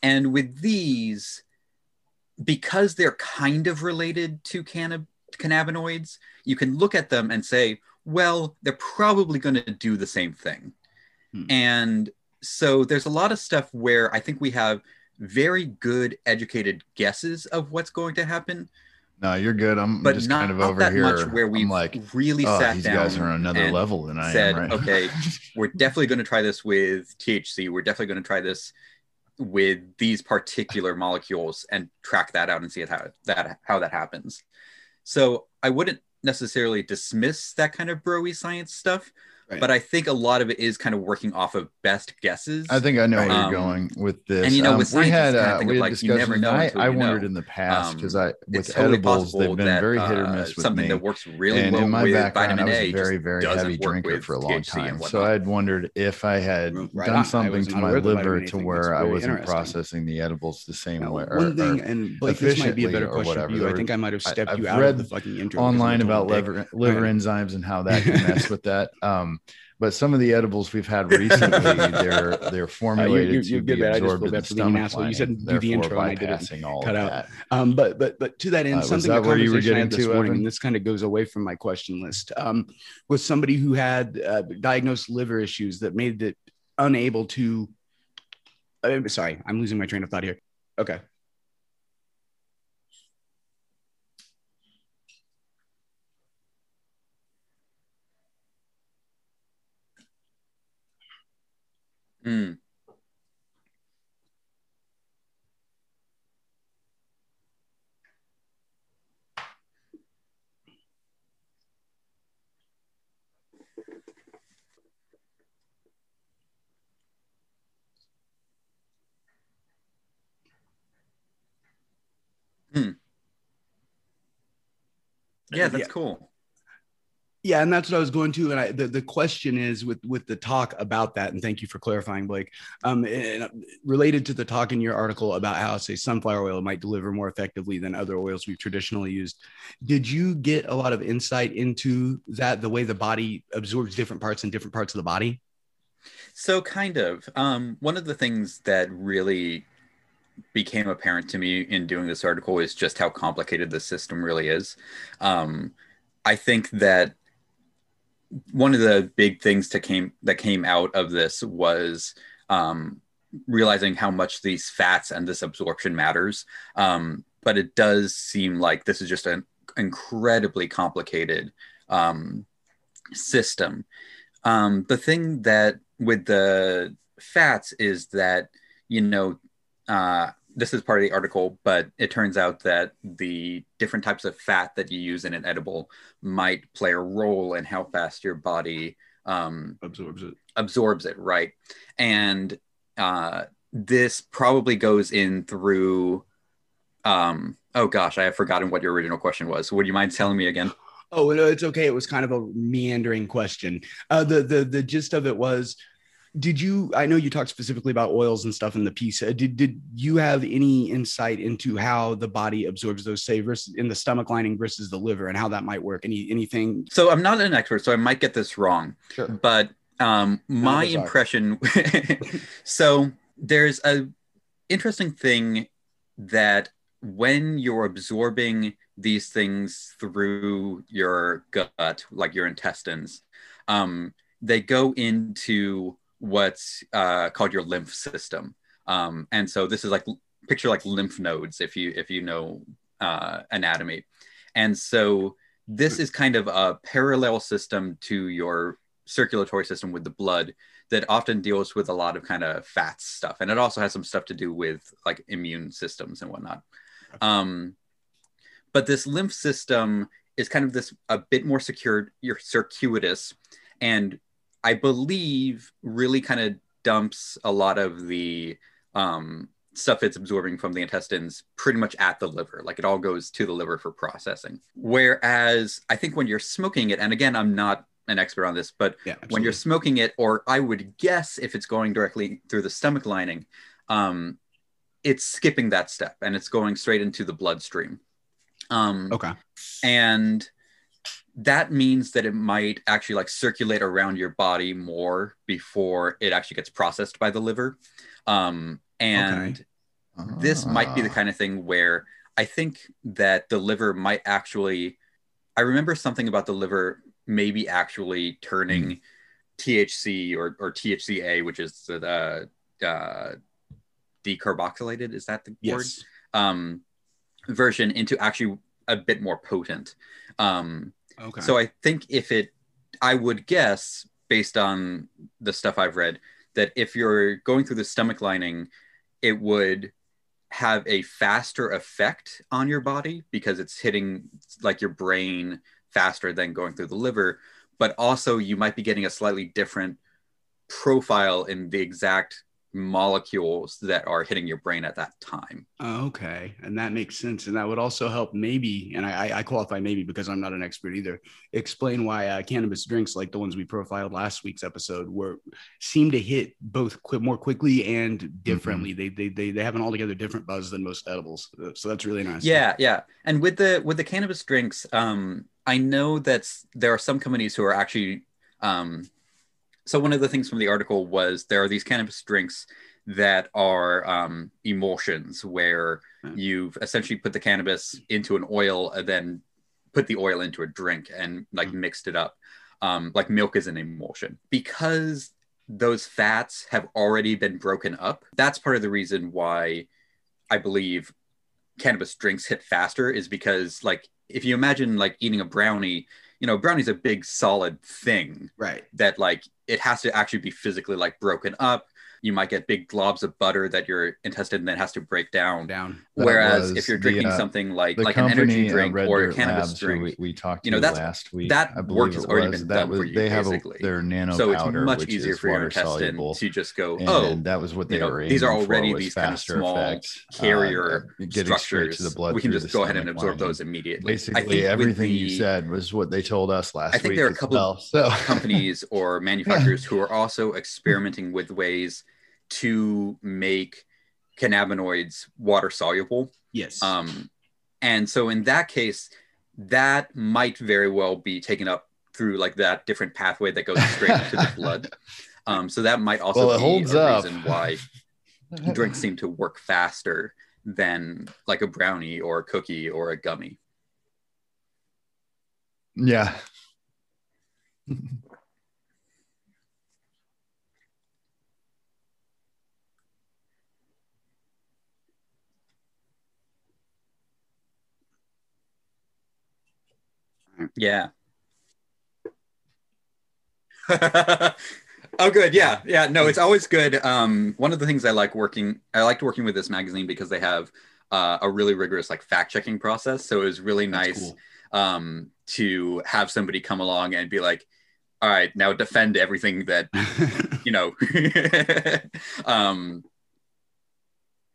and with these, because they're kind of related to cannabis cannabinoids, you can look at them and say, well, they're probably going to do the same thing. Hmm. And so there's a lot of stuff where I think we have very good educated guesses of what's going to happen. No, you're good. I'm but just not, kind of over that here. Much where we like really oh, sat these down. guys are on another level than I said, am. Right okay, we're definitely going to try this with THC. We're definitely going to try this with these particular molecules and track that out and see how that how that happens. So I wouldn't necessarily dismiss that kind of broy science stuff, Right. But I think a lot of it is kind of working off of best guesses. I think I know where um, you're going with this. And you know, um, with we had, uh, we had like, you never know. I, I wondered in the past because um, I with totally edibles they've been that, very hit or miss uh, with something me. that works really and well in my with background, I was a very very heavy drinker for a long time. So I'd wondered if I had right done something to my liver to where I wasn't processing the edibles the same way. One thing, and Blake, this might be a better question for you. I think I might have stepped you out of the fucking intro online about liver enzymes and how that can mess with that. Um, but some of the edibles we've had recently, they're they're formulated uh, you, you, to be absorbed in the stomach lining. You said do the intro, and I didn't all cut out. That. Um, but but but to that end, uh, something that, where you were getting to, this morning, and this kind of goes away from my question list, um, was somebody who had uh, diagnosed liver issues that made it unable to. Uh, sorry, I'm losing my train of thought here. Okay. Mm. Hmm. Yeah, that's yeah. cool. Yeah, and that's what I was going to. And I, the, the question is with with the talk about that, and thank you for clarifying, Blake. Um, and uh, related to the talk in your article about how, say, sunflower oil might deliver more effectively than other oils we've traditionally used. Did you get a lot of insight into that, the way the body absorbs different parts in different parts of the body? So, kind of. Um, one of the things that really became apparent to me in doing this article is just how complicated the system really is. Um, I think that one of the big things to came that came out of this was um, realizing how much these fats and this absorption matters. Um, but it does seem like this is just an incredibly complicated um, system. Um, the thing that with the fats is that you know uh, this is part of the article, but it turns out that the different types of fat that you use in an edible might play a role in how fast your body um, Absorbs it. absorbs it, right? And uh, this probably goes in through. Um, oh gosh, I have forgotten what your original question was. Would you mind telling me again? Oh no, it's okay. It was kind of a meandering question. Uh, the the the gist of it was, did you? I know you talked specifically about oils and stuff in the piece. Uh, did did you have any insight into how the body absorbs those say versus in the stomach lining versus the liver and how that might work? Any anything? So I'm not an expert, so I might get this wrong. Sure. but um, my impression so there's a interesting thing that when you're absorbing these things through your gut like your intestines um, they go into what's uh, called your lymph system. Um, and so this is like picture like lymph nodes if you if you know uh, anatomy. And so this is kind of a parallel system to your circulatory system with the blood that often deals with a lot of kind of fats stuff. And it also has some stuff to do with like immune systems and whatnot. Um, but this lymph system is kind of this a bit more secured you're circuitous and i believe really kind of dumps a lot of the um, stuff it's absorbing from the intestines pretty much at the liver like it all goes to the liver for processing whereas i think when you're smoking it and again i'm not an expert on this but Yeah. when you're smoking it, or I would guess if it's going directly through the stomach lining, um, it's skipping that step and it's going straight into the bloodstream. Um, okay. And that means that it might actually like circulate around your body more before it actually gets processed by the liver. Um, and this might be the Ah. kind of thing where I think that the liver might actually. I remember something about the liver maybe actually turning THC or, or THCA, which is the uh, uh, decarboxylated, is that the word? Yes. Um, version into actually a bit more potent. Um, Okay. so I think if it, I would guess based on the stuff I've read that if you're going through the stomach lining, it would have a faster effect on your body because it's hitting like your brain faster than going through the liver. But also, you might be getting a slightly different profile in the exact molecules that are hitting your brain at that time. Oh, okay, and that makes sense, and that would also help maybe, and I, I- qualify maybe because I'm not an expert either. Explain why uh, cannabis drinks, like the ones we profiled last week's episode, were seem to hit both qui- more quickly and differently. They, they they they have an altogether different buzz than most edibles, Uh, so that's really nice. Yeah, yeah. And with the with the cannabis drinks, um, I know that there are some companies who are actually. Um, so one of the things from the article was there are these cannabis drinks that are um, emulsions where Hmm. you've essentially put the cannabis into an oil and then put the oil into a drink and like Hmm. mixed it up. Um, like milk is an emulsion because those fats have already been broken up. That's part of the reason why I believe cannabis drinks hit faster is because like if you imagine like eating a brownie, you know, brownie's a big solid thing right. that like it has to actually be physically like broken up. You might get big globs of butter that your intestine then has to break down. Down. Whereas if you're the, drinking uh, something like like an energy uh, drink Red or a cannabis Labs, drink, we, we talked you know, that's- last week. that work has already been that done was, for you, They have a, basically. their nano so it's much easier for your intestine soluble. to just go, and oh, that was what they you know, were. these are already these kind of small effects, uh, carrier straight structures. to the blood. we can just go ahead and absorb those immediately. Basically, everything you said was what they told us last I think week. there are a couple companies or manufacturers who are also experimenting with ways to make cannabinoids water soluble. Yes. Um, and so in that case, that might very well be taken up through like that different pathway that goes straight into the blood. Um, so that might also Well, be holds a up. reason why drinks seem to work faster than like a brownie or a cookie or a gummy. yeah. Yeah. Oh, good. Yeah, yeah. No, it's always good. Um, one of the things I like working, I liked working with this magazine because they have uh, a really rigorous like fact checking process. So it was really nice cool. um, to have somebody come along and be like, "All right, now defend everything that you know." um,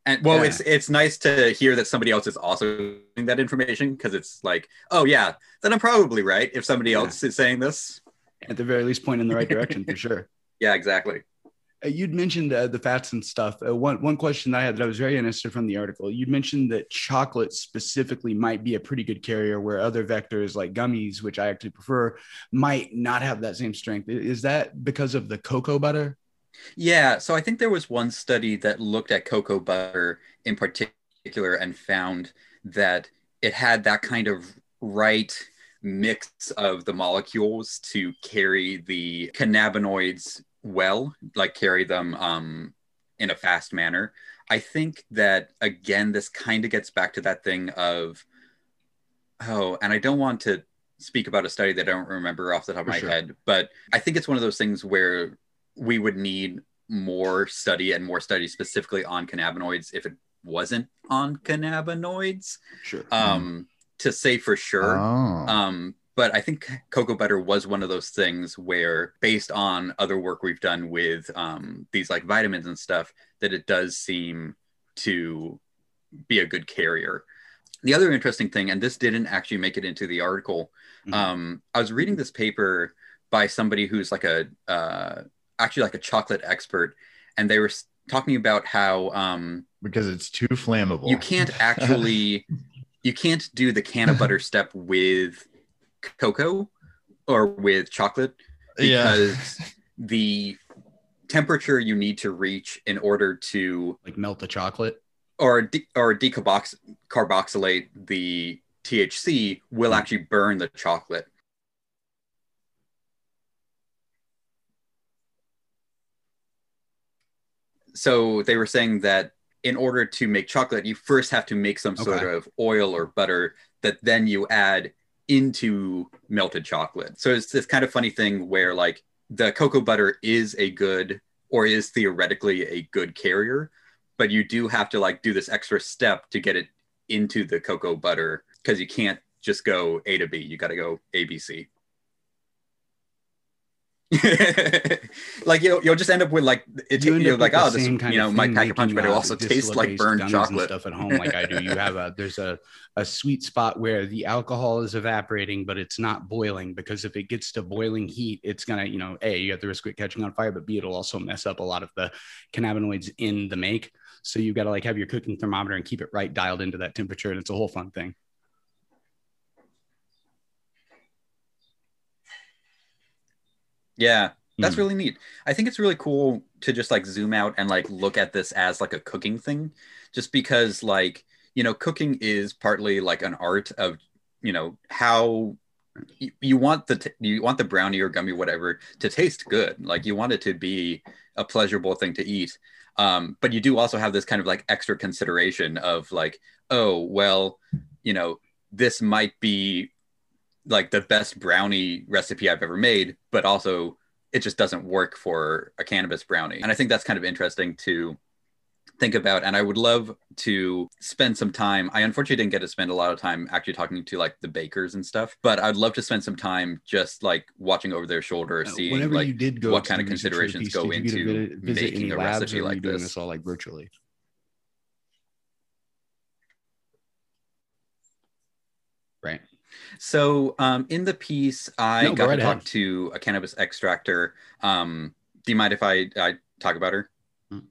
and well, Yeah. it's it's nice to hear that somebody else is also that information because it's like, oh yeah, then I'm probably right if somebody Yeah. else is saying this. At the very least, point in the right direction for sure. Yeah, exactly. Uh, You'd mentioned uh, the fats and stuff. Uh, one one question I had that I was very interested from the article. You'd mentioned that chocolate specifically might be a pretty good carrier, where other vectors like gummies, which I actually prefer, might not have that same strength. Is that because of the cocoa butter? Yeah, so I think there was one study that looked at cocoa butter in particular and found that it had that kind of right mix of the molecules to carry the cannabinoids well, like carry them um, in a fast manner. I think that again, this kind of gets back to that thing of, oh, and I don't want to speak about a study that I don't remember off the top of For my sure. head, but I think it's one of those things where we would need more study and more study specifically on cannabinoids if it wasn't on cannabinoids Sure. um, to say for sure. Oh. Um, but I think cocoa butter was one of those things where, based on other work we've done with um, these like vitamins and stuff, that it does seem to be a good carrier. The other interesting thing, and this didn't actually make it into the article, Mhm. um, I was reading this paper by somebody who's like a uh, actually like a chocolate expert, and they were talking about how um, because it's too flammable. you can't actually you can't do the can of butter step with cocoa or with chocolate yeah. because the temperature you need to reach in order to like melt the chocolate. or de- or decarboxylate the THC will Hmm. actually burn the chocolate. So they were saying that in order to make chocolate, you first have to make some sort Okay. of oil or butter that then you add into melted chocolate. So it's this kind of funny thing where like the cocoa butter is a good or is theoretically a good carrier, but you do have to like do this extra step to get it into the cocoa butter because you can't just go A to B. You got to go A B C. like you'll, you'll just end up with like it, You you're like oh this same kind you know might pack a punch but it uh, also tastes like burned chocolate stuff at home like I do. You have a there's a a sweet spot where the alcohol is evaporating, but it's not boiling because if it gets to boiling heat, it's gonna you know a you have the risk of it catching on fire, but b it'll also mess up a lot of the cannabinoids in the make. So you've got to like have your cooking thermometer and keep it right dialed into that temperature, and it's a whole fun thing. Yeah that's Hmm. really neat. I think it's really cool to just like zoom out and like look at this as like a cooking thing just because like you know cooking is partly like an art of you know how you, you want the t- you want the brownie or gummy whatever to taste good. Like you want it to be a pleasurable thing to eat. Um, but you do also have this kind of like extra consideration of like oh well you know this might be like the best brownie recipe i've ever made but also it just doesn't work for a cannabis brownie and i think that's kind of interesting to think about and i would love to spend some time i unfortunately didn't get to spend a lot of time actually talking to like the bakers and stuff but i'd love to spend some time just like watching over their shoulder Uh, seeing like you did go what kind of research for the considerations piece, go you get to into making a recipe or were you like doing this. this all like virtually? Right. So um, in the piece, I No, got right to talk to a cannabis extractor. Um, do you mind if I, I talk about her? Mm.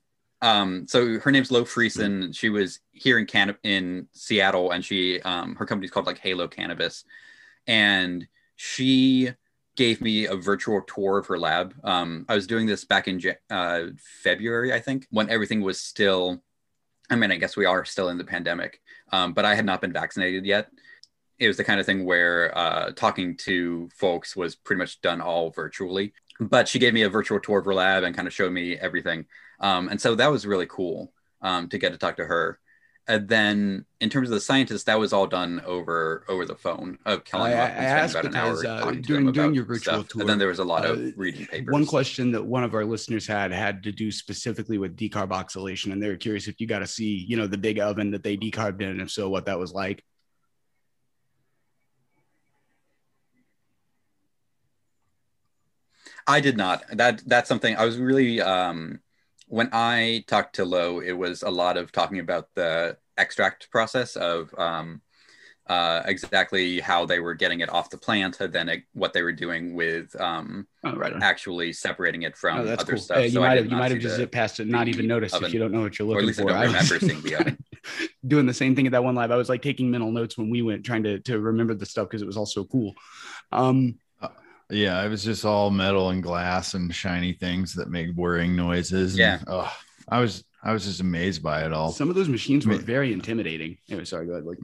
Um, so her name's Lo Friesen. She was here in Can in Seattle, and she um, her company's called like Heylo Cannabis, and she gave me a virtual tour of her lab. Um, I was doing this back in uh, February, I think, when everything was still. I mean, I guess we are still in the pandemic, um, but I had not been vaccinated yet it was the kind of thing where uh, talking to folks was pretty much done all virtually. But she gave me a virtual tour of her lab and kind of showed me everything. Um, and so that was really cool um, to get to talk to her. and then in terms of the scientists, that was all done over over the phone of killing I- I asked about an hour uh, during- during your virtual stuff. tour, and then there was a lot uh, of reading papers. One question that one of our listeners had had to do specifically with decarboxylation, and they were curious if you got to see, you know, the big oven that they decarbed in, and if so, what that was like. I did not. That that's something I was really um when I talked to Lo, it was a lot of talking about the extract process of um uh, exactly how they were getting it off the plant, and then it, what they were doing with um, Oh, right. Actually separating it from Oh, other cool. stuff. Uh, you So might have you might have just zipped past it, not even noticed oven. if you don't know what you're or looking at least for. don't I was remember seeing the oven. doing the same thing at that one live. I was like taking mental notes when we went, trying to to remember the stuff because it was all so cool. Um, Yeah, it was just all metal and glass and shiny things that make whirring noises. and, Yeah. oh, I was I was just amazed by it all. some of those machines were I mean- very intimidating. Anyway, sorry, go ahead. Like,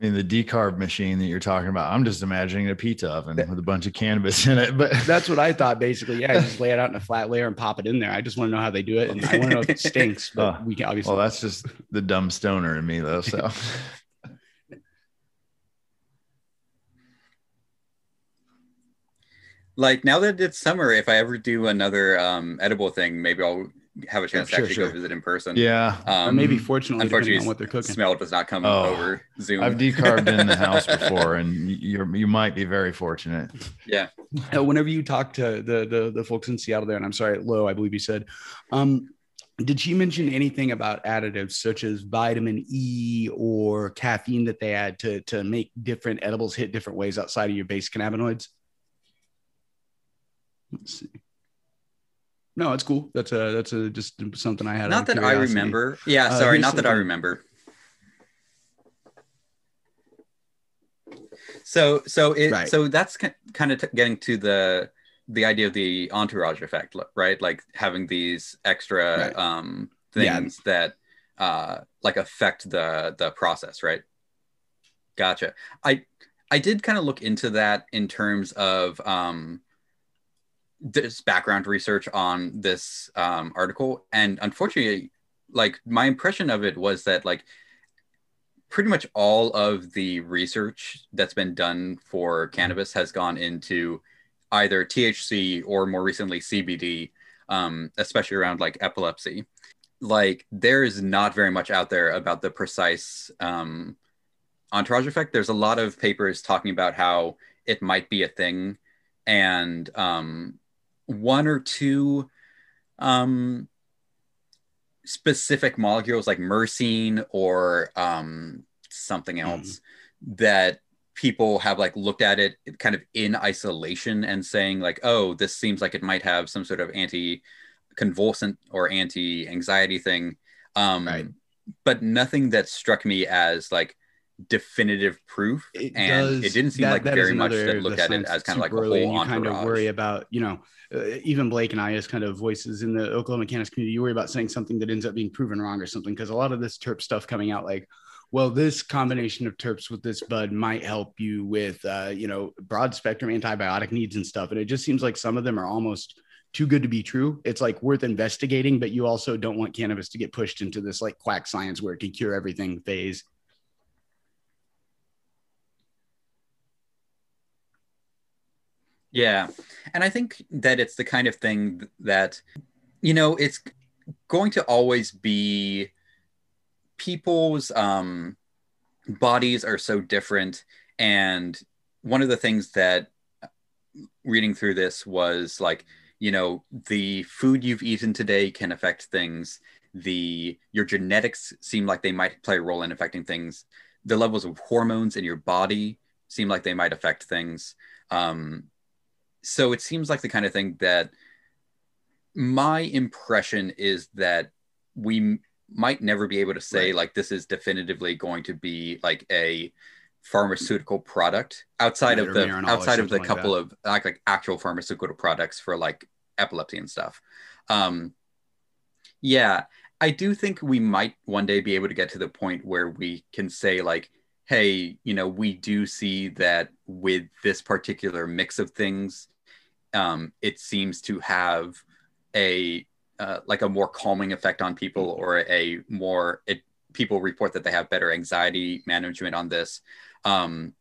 I mean, the decarb machine that you're talking about, I'm just imagining a pizza oven with a bunch of cannabis in it. But that's what I thought basically. Yeah, just lay it out in a flat layer and pop it in there. I just want to know how they do it, and I want to know if it stinks. But Oh, we can obviously. well, that's just the dumb stoner in me, though. So Like now that it's summer, if I ever do another um, edible thing, maybe I'll have a chance Sure, to actually sure. go visit in person. yeah, or Um, maybe fortunately, depending unfortunately, on what they're cooking. smell does not come Oh, over Zoom. I've decarbed in the house before, and you're you might be very fortunate. yeah. Uh, whenever you talk to the, the the folks in Seattle there, and I'm sorry, Lo, I believe you said, um, did she mention anything about additives such as vitamin E or caffeine that they add to to make different edibles hit different ways outside of your base cannabinoids? Let's see. No, it's cool. That's a that's a just something I had. Not that I remember. Yeah, Uh, sorry, not that I remember. So, so it, Right. so that's kind of t- getting to the the idea of the entourage effect, right? Like having these extra Right. um, Yeah. things that uh, like affect the the process, right? Gotcha. I I did kind of look into that in terms of um, this background research on this um, article, and unfortunately, like my impression of it was that like pretty much all of the research that's been done for cannabis has gone into either THC or more recently CBD, um, especially around like epilepsy. Like there is not very much out there about the precise um, entourage effect. There's a lot of papers talking about how it might be a thing, and um, one or two um, specific molecules like myrcene or um, something else that people have like looked at it kind of in isolation and saying like oh this seems like it might have some sort of anti convulsant or anti anxiety thing um Right. but nothing that struck me as like definitive proof It and does- it didn't seem that- like that very much that looked at it as kind of like a whole you kind of worry about you know uh, even blake and i as kind of voices in the oklahoma cannabis community you worry about saying something that ends up being proven wrong or something because a lot of this terp stuff coming out like well this combination of terps with this bud might help you with uh, you know broad spectrum antibiotic needs and stuff and it just seems like some of them are almost too good to be true. It's like worth investigating but you also don't want cannabis to get pushed into this like quack science where it can cure everything phase Yeah. And I think that it's the kind of thing that, you know, it's going to always be people's um, bodies are so different. And one of the things that reading through this was like, you know, the food you've eaten today can affect things. The your genetics seem like they might play a role in affecting things. The levels of hormones in your body seem like they might affect things. Um, so it seems like the kind of thing that my impression is that we m- might never be able to say Right. like this is definitively going to be like a pharmaceutical product outside Right, of the outside of the something like couple of like, like actual pharmaceutical products for like epilepsy and stuff um yeah i do think we might one day be able to get to the point where we can say like hey you know we do see that with this particular mix of things um it seems to have a uh, like a more calming effect on people or a more it people report that they have better anxiety management on this. Um,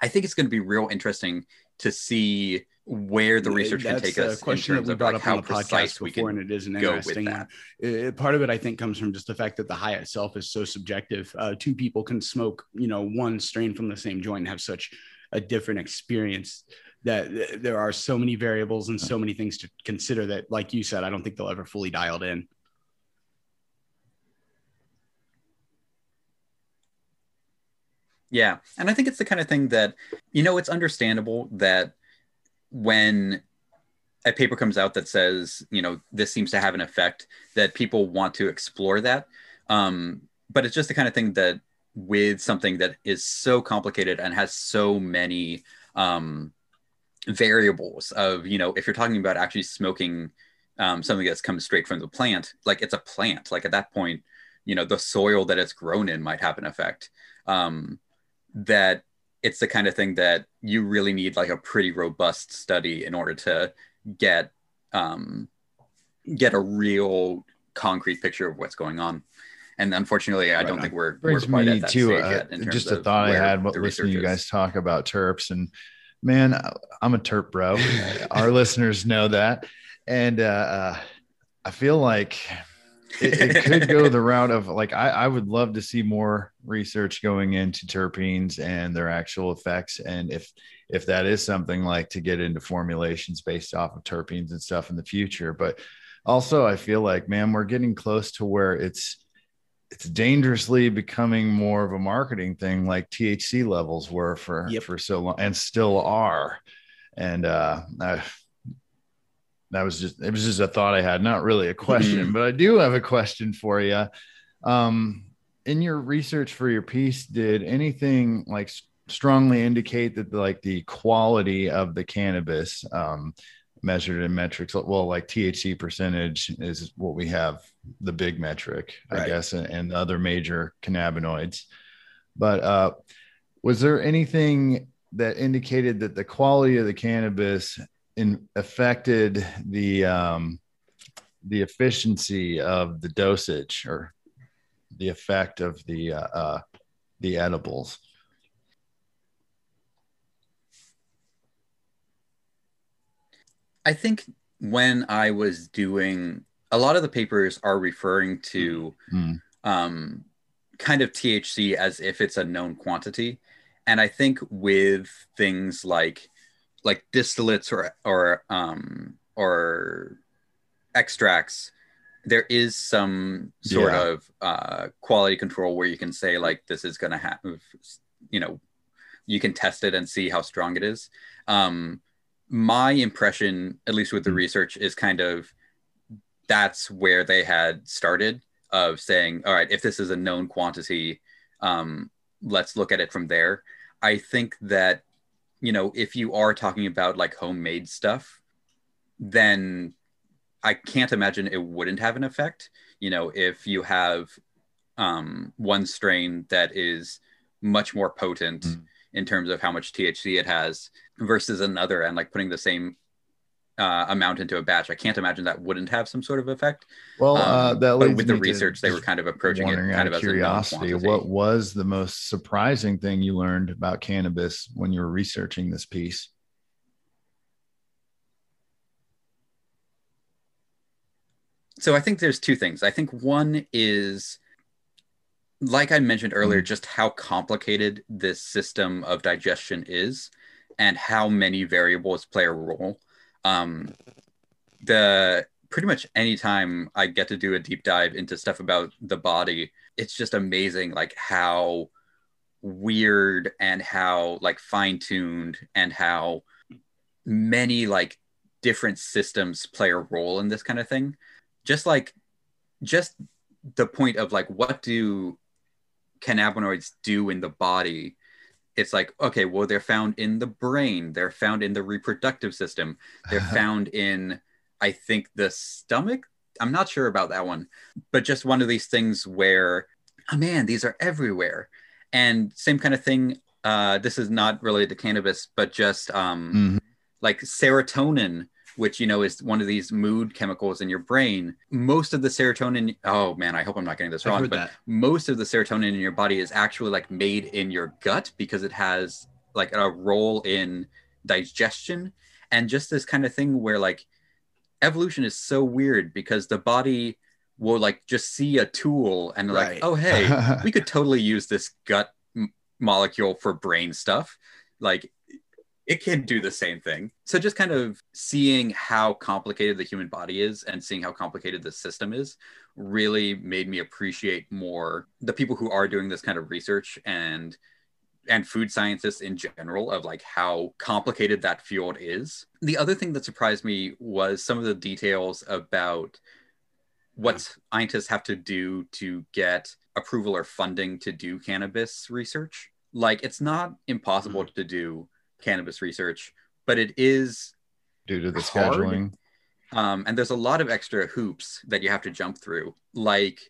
I think it's going to be real interesting to see where the research can take us. A question that we brought like up on the podcast before, and it is an interesting one. It, part of it, I think, comes from just the fact that the high itself is so subjective. Uh, two people can smoke, you know, one strain from the same joint and have such a different experience that there are so many variables and so many things to consider that, like you said, I don't think they'll ever fully dialed in. Yeah. And I think it's the kind of thing that, you know, it's understandable that when a paper comes out that says, you know, this seems to have an effect, that people want to explore that. Um, but it's just the kind of thing that with something that is so complicated and has so many um, variables of, you know, if you're talking about actually smoking um, something that's come straight from the plant, like it's a plant, like at that point, you know, the soil that it's grown in might have an effect. Um, that it's the kind of thing that you really need like a pretty robust study in order to get um, get a real concrete picture of what's going on. And unfortunately, I right don't on. think we're, Brings we're me to uh, just a thought I had listening to you guys talk about terps and man, I'm a terp bro. Our listeners know that. And uh, uh, I feel like it, it could go the route of like I, I would love to see more research going into terpenes and their actual effects. And if if that is something like to get into formulations based off of terpenes and stuff in the future. But also i feel like man we're getting close to where it's it's dangerously becoming more of a marketing thing like thc levels were for yep. for so long and still are. And uh I, that was just it was just a thought I had, not really a question, mm-hmm. but I do have a question for you. Um, in your research for your piece, did anything like strongly indicate that like the quality of the cannabis um, measured in metrics? Well, like THC percentage is what we have the big metric, right. I guess, and, and other major cannabinoids. But uh, was there anything that indicated that the quality of the cannabis in, affected the um, the efficiency of the dosage or the effect of the uh, uh, the edibles. I think when I was doing a lot of the papers are referring to mm. um, kind of THC as if it's a known quantity. And I think with things like like distillates or or um or extracts there is some sort yeah. of uh, quality control where you can say like this is going to have you know you can test it and see how strong it is um, my impression at least with the mm-hmm. research is kind of that's where they had started of saying all right if this is a known quantity um, let's look at it from there i think that you know, if you are talking about like homemade stuff, then I can't imagine it wouldn't have an effect. You know, if you have um, one strain that is much more potent mm. in terms of how much THC it has versus another, and like putting the same uh, amount into a batch. I can't imagine that wouldn't have some sort of effect. Well, uh, um, uh, that but with the research, they were kind of approaching it kind of as a curiosity. what was the most surprising thing you learned about cannabis when you were researching this piece? So I think there's two things. I think one is like I mentioned earlier, mm. just how complicated this system of digestion is and how many variables play a role um, the pretty much anytime I get to do a deep dive into stuff about the body, it's just amazing like how weird and how like fine tuned and how many like different systems play a role in this kind of thing. Just like just the point of like what do cannabinoids do in the body it's like okay well they're found in the brain they're found in the reproductive system they're found in i think the stomach i'm not sure about that one but just one of these things where oh man these are everywhere and same kind of thing uh, this is not related to cannabis but just um, mm-hmm. like serotonin which you know is one of these mood chemicals in your brain. Most of the serotonin. Oh man, I hope I'm not getting this I've wrong. But that. most of the serotonin in your body is actually like made in your gut because it has like a role in digestion and just this kind of thing where like evolution is so weird because the body will like just see a tool and like oh hey we could totally use this gut m- molecule for brain stuff like it can do the same thing so just kind of seeing how complicated the human body is and seeing how complicated the system is really made me appreciate more the people who are doing this kind of research and and food scientists in general of like how complicated that field is. The other thing that surprised me was some of the details about what scientists have to do to get approval or funding to do cannabis research. Like it's not impossible mm-hmm. to do cannabis research, but it is due to the Hard. scheduling. um, and there's a lot of extra hoops that you have to jump through like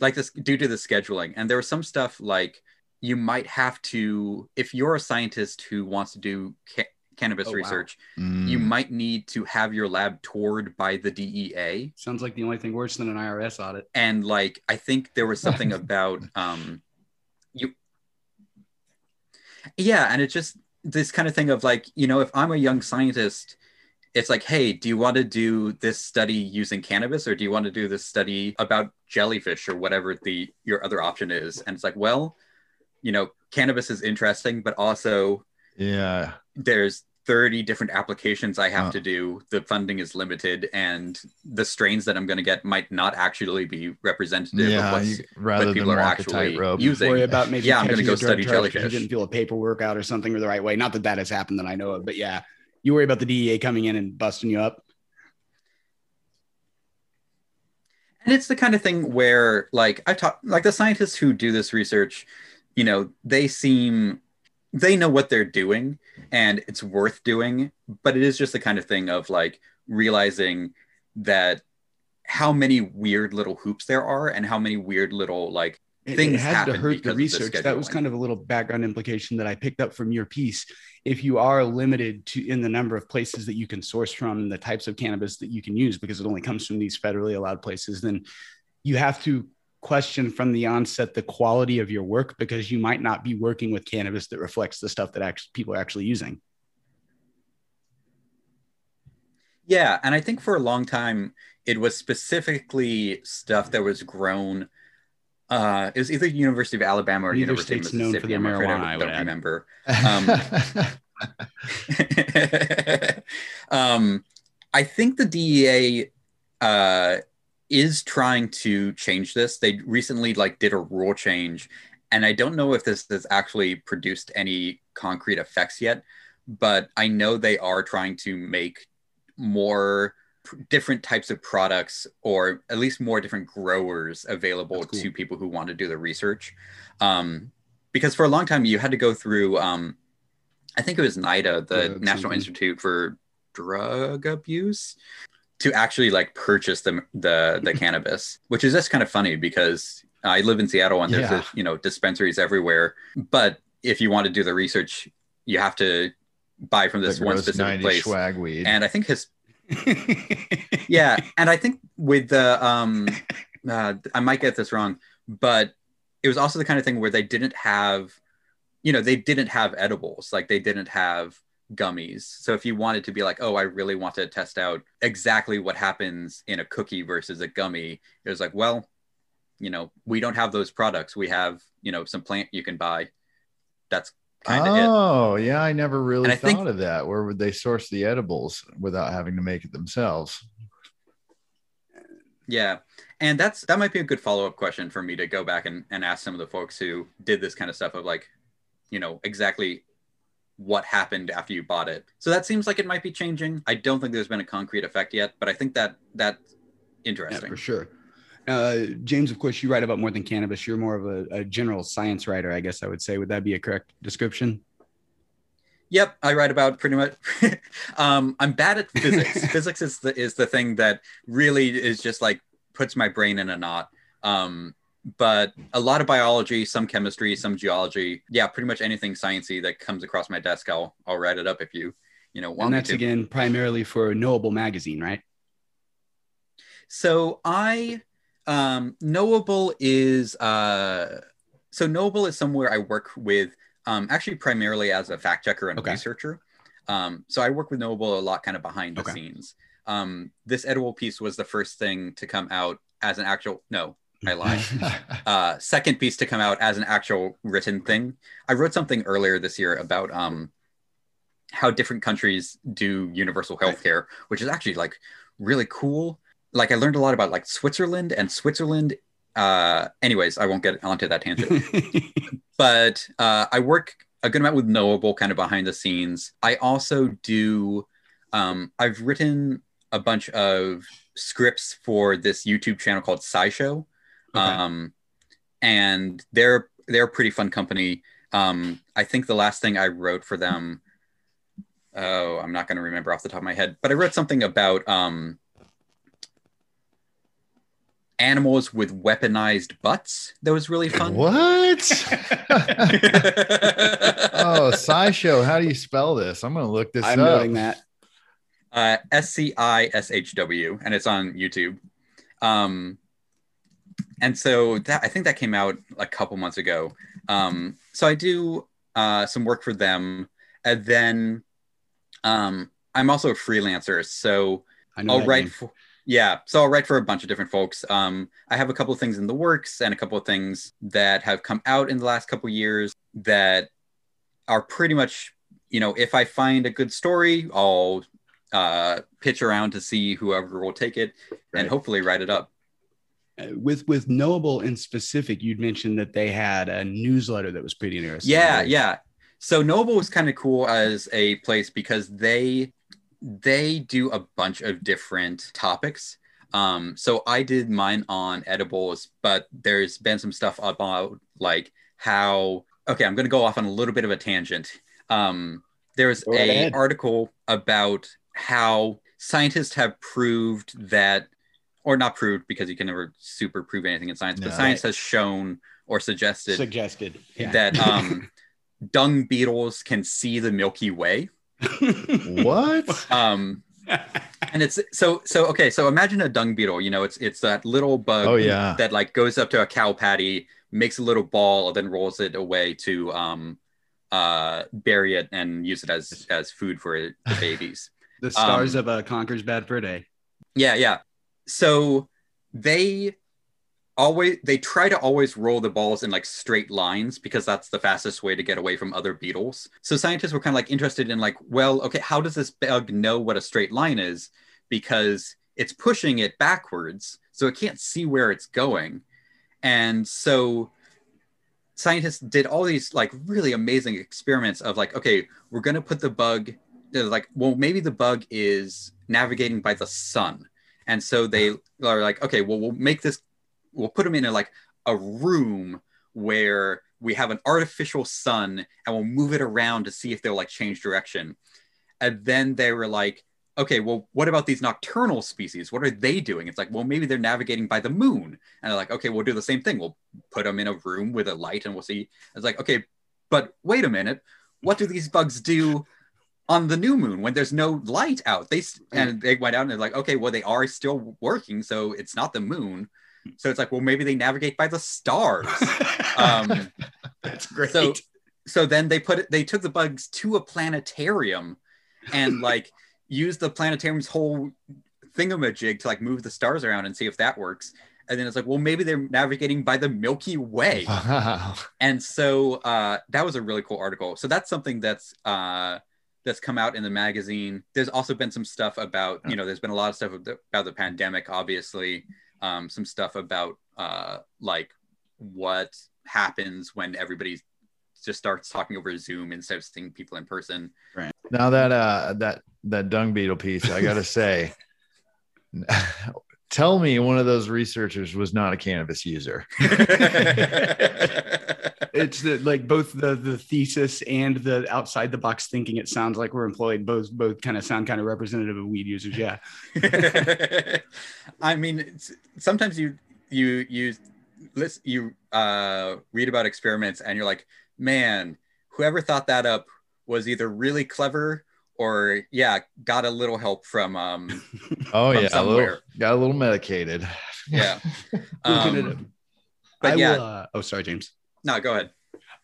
like this due to the scheduling and there was some stuff like you might have to if you're a scientist who wants to do ca- cannabis Oh, wow. research you Mm. might need to have your lab toured by the dea Sounds like the only thing worse than an IRS audit. and like i think there was something about um you yeah and it just this kind of thing of like you know if i'm a young scientist it's like hey do you want to do this study using cannabis or do you want to do this study about jellyfish or whatever the your other option is and it's like well you know cannabis is interesting but also yeah. there's 30 different applications I have to do. The funding is limited, and the strains that I'm going to get might not actually be representative Yeah. of what's. You, rather than people are walk a actually tightrope. using- Worry about maybe Yeah, I'm gonna go study jellyfish. You didn't fill a paperwork out or something or the right way. Not that that has happened that I know of, but yeah, you worry about the DEA coming in and busting you up. And it's the kind of thing where, like, I talk, like the scientists who do this research, you know, they seem, they know what they're doing and it's worth doing. But it is just the kind of thing of like realizing that how many weird little hoops there are and how many weird little, like, Things it has to hurt the of the that was kind of a little background implication that I picked up from your piece. If you are limited to in the number of places that you can source from and the types of cannabis that you can use, because it only comes from these federally allowed places, then you have to question from the onset the quality of your work because you might not be working with cannabis that reflects the stuff that actually people are actually using. Yeah, and I think for a long time it was specifically stuff that was grown. Uh, it was either University of Alabama or Neither University of state's known for Mississippi. their marijuana, I I don't add. remember. Um, um, I think the DEA uh, is trying to change this. They recently like did a rule change, and I don't know if this has actually produced any concrete effects yet. But I know they are trying to make more different types of products, or at least more different growers available cool. to people who want to do the research. Um, because for a long time you had to go through um, I think it was NIDA, the Drug National. Institute for Drug Abuse, to actually like purchase the the, the cannabis, which is just kind of funny because I live in Seattle and there's Yeah. you know dispensaries everywhere. But if you want to do the research, you have to buy from this one specific 90 place. swag weed. And I think his yeah, and I think with the um, uh, I might get this wrong, but it was also the kind of thing where they didn't have, you know, they didn't have edibles, like they didn't have gummies. So if you wanted to be like, oh, I really want to test out exactly what happens in a cookie versus a gummy, it was like, well, you know, we don't have those products. We have, you know, some plant you can buy. That's kind of it. oh, yeah. I never really And thought think- of that. Where would they source the edibles without having to make it themselves? Yeah. And that's that might be a good follow-up question for me to go back and, and ask some of the folks who did this kind of stuff of like, you know, exactly what happened after you bought it. So that seems like it might be changing. I don't think there's been a concrete effect yet, but I think that that's Yeah, interesting. for sure. Uh, James, of course, you write about more than cannabis. You're more of a, a general science writer, I guess I would say. Would that be a correct description? Yep, I write about pretty much. um, I'm bad at physics. physics is the is the thing that really is just like puts my brain in a knot. Um, but a lot of biology, some chemistry, some geology. Yeah, pretty much anything sciencey that comes across my desk, I'll I'll write it up if you you know want And that's again primarily for Knowable magazine, right? So I um Knowable is uh so Knowable is somewhere I work with um actually primarily as a fact checker and Okay. researcher. Um so I work with Knowable a lot kind of behind the Okay. scenes. Um this edible piece was the first thing to come out as an actual no, I lied. uh second piece to come out as an actual written thing. I wrote something earlier this year about um how different countries do universal health care, which is actually like really cool. Like I learned a lot about like Switzerland and Switzerland. Uh, anyways, I won't get onto that tangent. but uh, I work a good amount with Knowable kind of behind the scenes. I also do. Um, I've written a bunch of scripts for this YouTube channel called SciShow, Okay. um, and they're they're a pretty fun company. Um, I think the last thing I wrote for them, oh, I'm not going to remember off the top of my head, but I wrote something about um, animals with weaponized butts. That was really fun. what? oh, SciShow. How do you spell this? I'm gonna look this I'm up. noting that. uh, S C I S H W, and it's on YouTube. Um, and so that I think that came out a couple months ago. Um, so I do uh, some work for them, and then um, I'm also a freelancer. So I know I'll write for yeah, so I'll write for a bunch of different folks. Um, I have a couple of things in the works and a couple of things that have come out in the last couple of years that are pretty much, you know, if I find a good story, I'll uh, pitch around to see whoever will take it Right. and hopefully write it up. Uh, with with Knowable in specific, you'd mentioned that they had a newsletter that was pretty interesting. Yeah, Right? yeah. So Knowable was kind of cool as a place because they they do a bunch of different topics. Um, so I did mine on edibles, but there's been some stuff about like how okay, I'm gonna go off on a little bit of a tangent. Um, there's Go a ahead. article about how scientists have proved that or not proved because you can never super prove anything in science, but No. science has shown or suggested Suggested. Yeah. that um dung beetles can see the milky way What? um and it's so so okay so imagine a dung beetle you know it's it's that little bug Oh yeah. that like goes up to a cow patty makes a little ball and then rolls it away to um uh bury it and use it as as food for the babies the stars Um, of a Conker's Bad Fur Day. Yeah, yeah. So they always they try to always roll the balls in like straight lines because that's the fastest way to get away from other beetles. So scientists were kind of like interested in like, well, okay, how does this bug know what a straight line is? Because it's pushing it backwards, so it can't see where it's going. And so scientists did all these like really amazing experiments of like, okay, we're gonna put the bug like, well, maybe the bug is navigating by the sun. And so they are like, okay, well, we'll make this, we'll put them in a, like a room where we have an artificial sun and we'll move it around to see if they'll like change direction. And then they were like, okay, well, what about these nocturnal species? What are they doing? It's like, well, maybe they're navigating by the moon. And they're like, okay, we'll do the same thing. We'll put them in a room with a light and we'll see. It's like, okay, but wait a minute. What do these bugs do on the new moon when there's no light out. They and they went out and they're like, okay, well they are still working, so it's not the moon. So it's like, well, maybe they navigate by the stars. Um, That's great. so so then they put it, they took the bugs to a planetarium and like used the planetarium's whole thingamajig to like move the stars around and see if that works. And then it's like, well, maybe they're navigating by the Milky Way Wow. and so uh, that was a really cool article so that's something that's uh, that's come out in the magazine there's also been some stuff about you know there's been a lot of stuff about the pandemic obviously um, some stuff about uh, like what happens when everybody just starts talking over zoom instead of seeing people in person Right. Now that uh that that dung beetle piece, I gotta say, tell me one of those researchers was not a cannabis user. it's the, like both the the thesis and the outside the box thinking. It sounds like we're employed. Both both kind of sound kind of representative of weed users. Yeah. I mean, sometimes you you you listen, you uh, read about experiments and you're like, man, whoever thought that up was either really clever or yeah, got a little help from um Oh From yeah, a little, got a little medicated. yeah. Um, but I yeah, will, uh, oh, sorry, James. No, go ahead.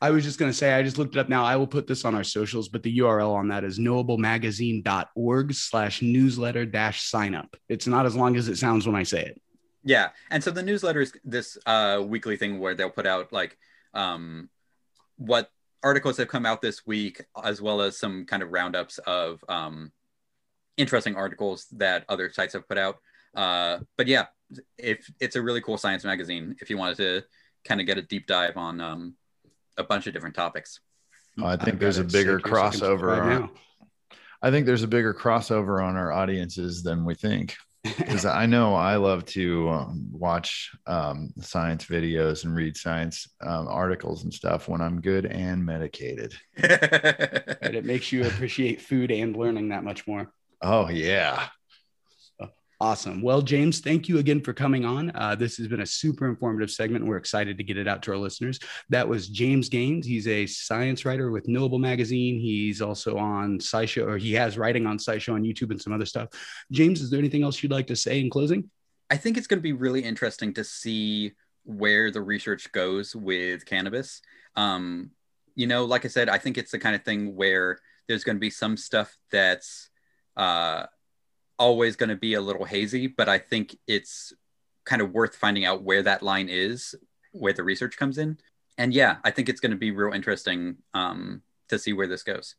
I was just going to say, I just looked it up now. I will put this on our socials, but the URL on that is knowablemagazine.org slash newsletter dash sign up. It's not as long as it sounds when I say it. Yeah, and so the newsletter is this uh, weekly thing where they'll put out like um, what articles have come out this week, as well as some kind of roundups of um, interesting articles that other sites have put out. Uh, but yeah, if it's a really cool science magazine, if you wanted to kind of get a deep dive on um, a bunch of different topics. Oh, I think I've there's a bigger saved here so I can crossover subscribe on- I think there's a bigger crossover on our audiences than we think. Because I know I love to um, watch um, science videos and read science um, articles and stuff when I'm good and medicated. And it makes you appreciate food and learning that much more. Oh yeah, Awesome. Well, James, thank you again for coming on. Uh, this has been a super informative segment. We're excited to get it out to our listeners. That was James Gaines. He's a science writer with Knowable Magazine. He's also on SciShow, or he has writing on SciShow on YouTube and some other stuff. James, is there anything else you'd like to say in closing? I think it's going to be really interesting to see where the research goes with cannabis. Um, you know, like I said, I think it's the kind of thing where there's going to be some stuff that's uh, always going to be a little hazy, but I think it's kind of worth finding out where that line is, where the research comes in. And yeah, I think it's going to be real interesting um, to see where this goes.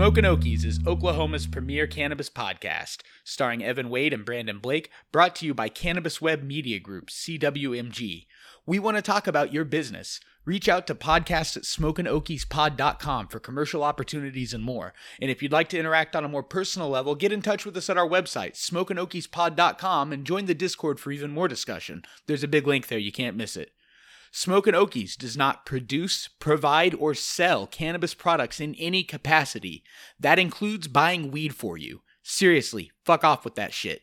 Smokin' Okies is Oklahoma's premier cannabis podcast, starring Evan Wade and Brandon Blake, brought to you by Cannabis Web Media Group, CWMG. We want to talk about your business. Reach out to podcast at smokinokiespod.com for commercial opportunities and more. And if you'd like to interact on a more personal level, get in touch with us at our website, smokinokiespod.com, and join the Discord for even more discussion. There's a big link there, you can't miss it. Smokin' Okies does not produce, provide, or sell cannabis products in any capacity. That includes buying weed for you. Seriously, fuck off with that shit.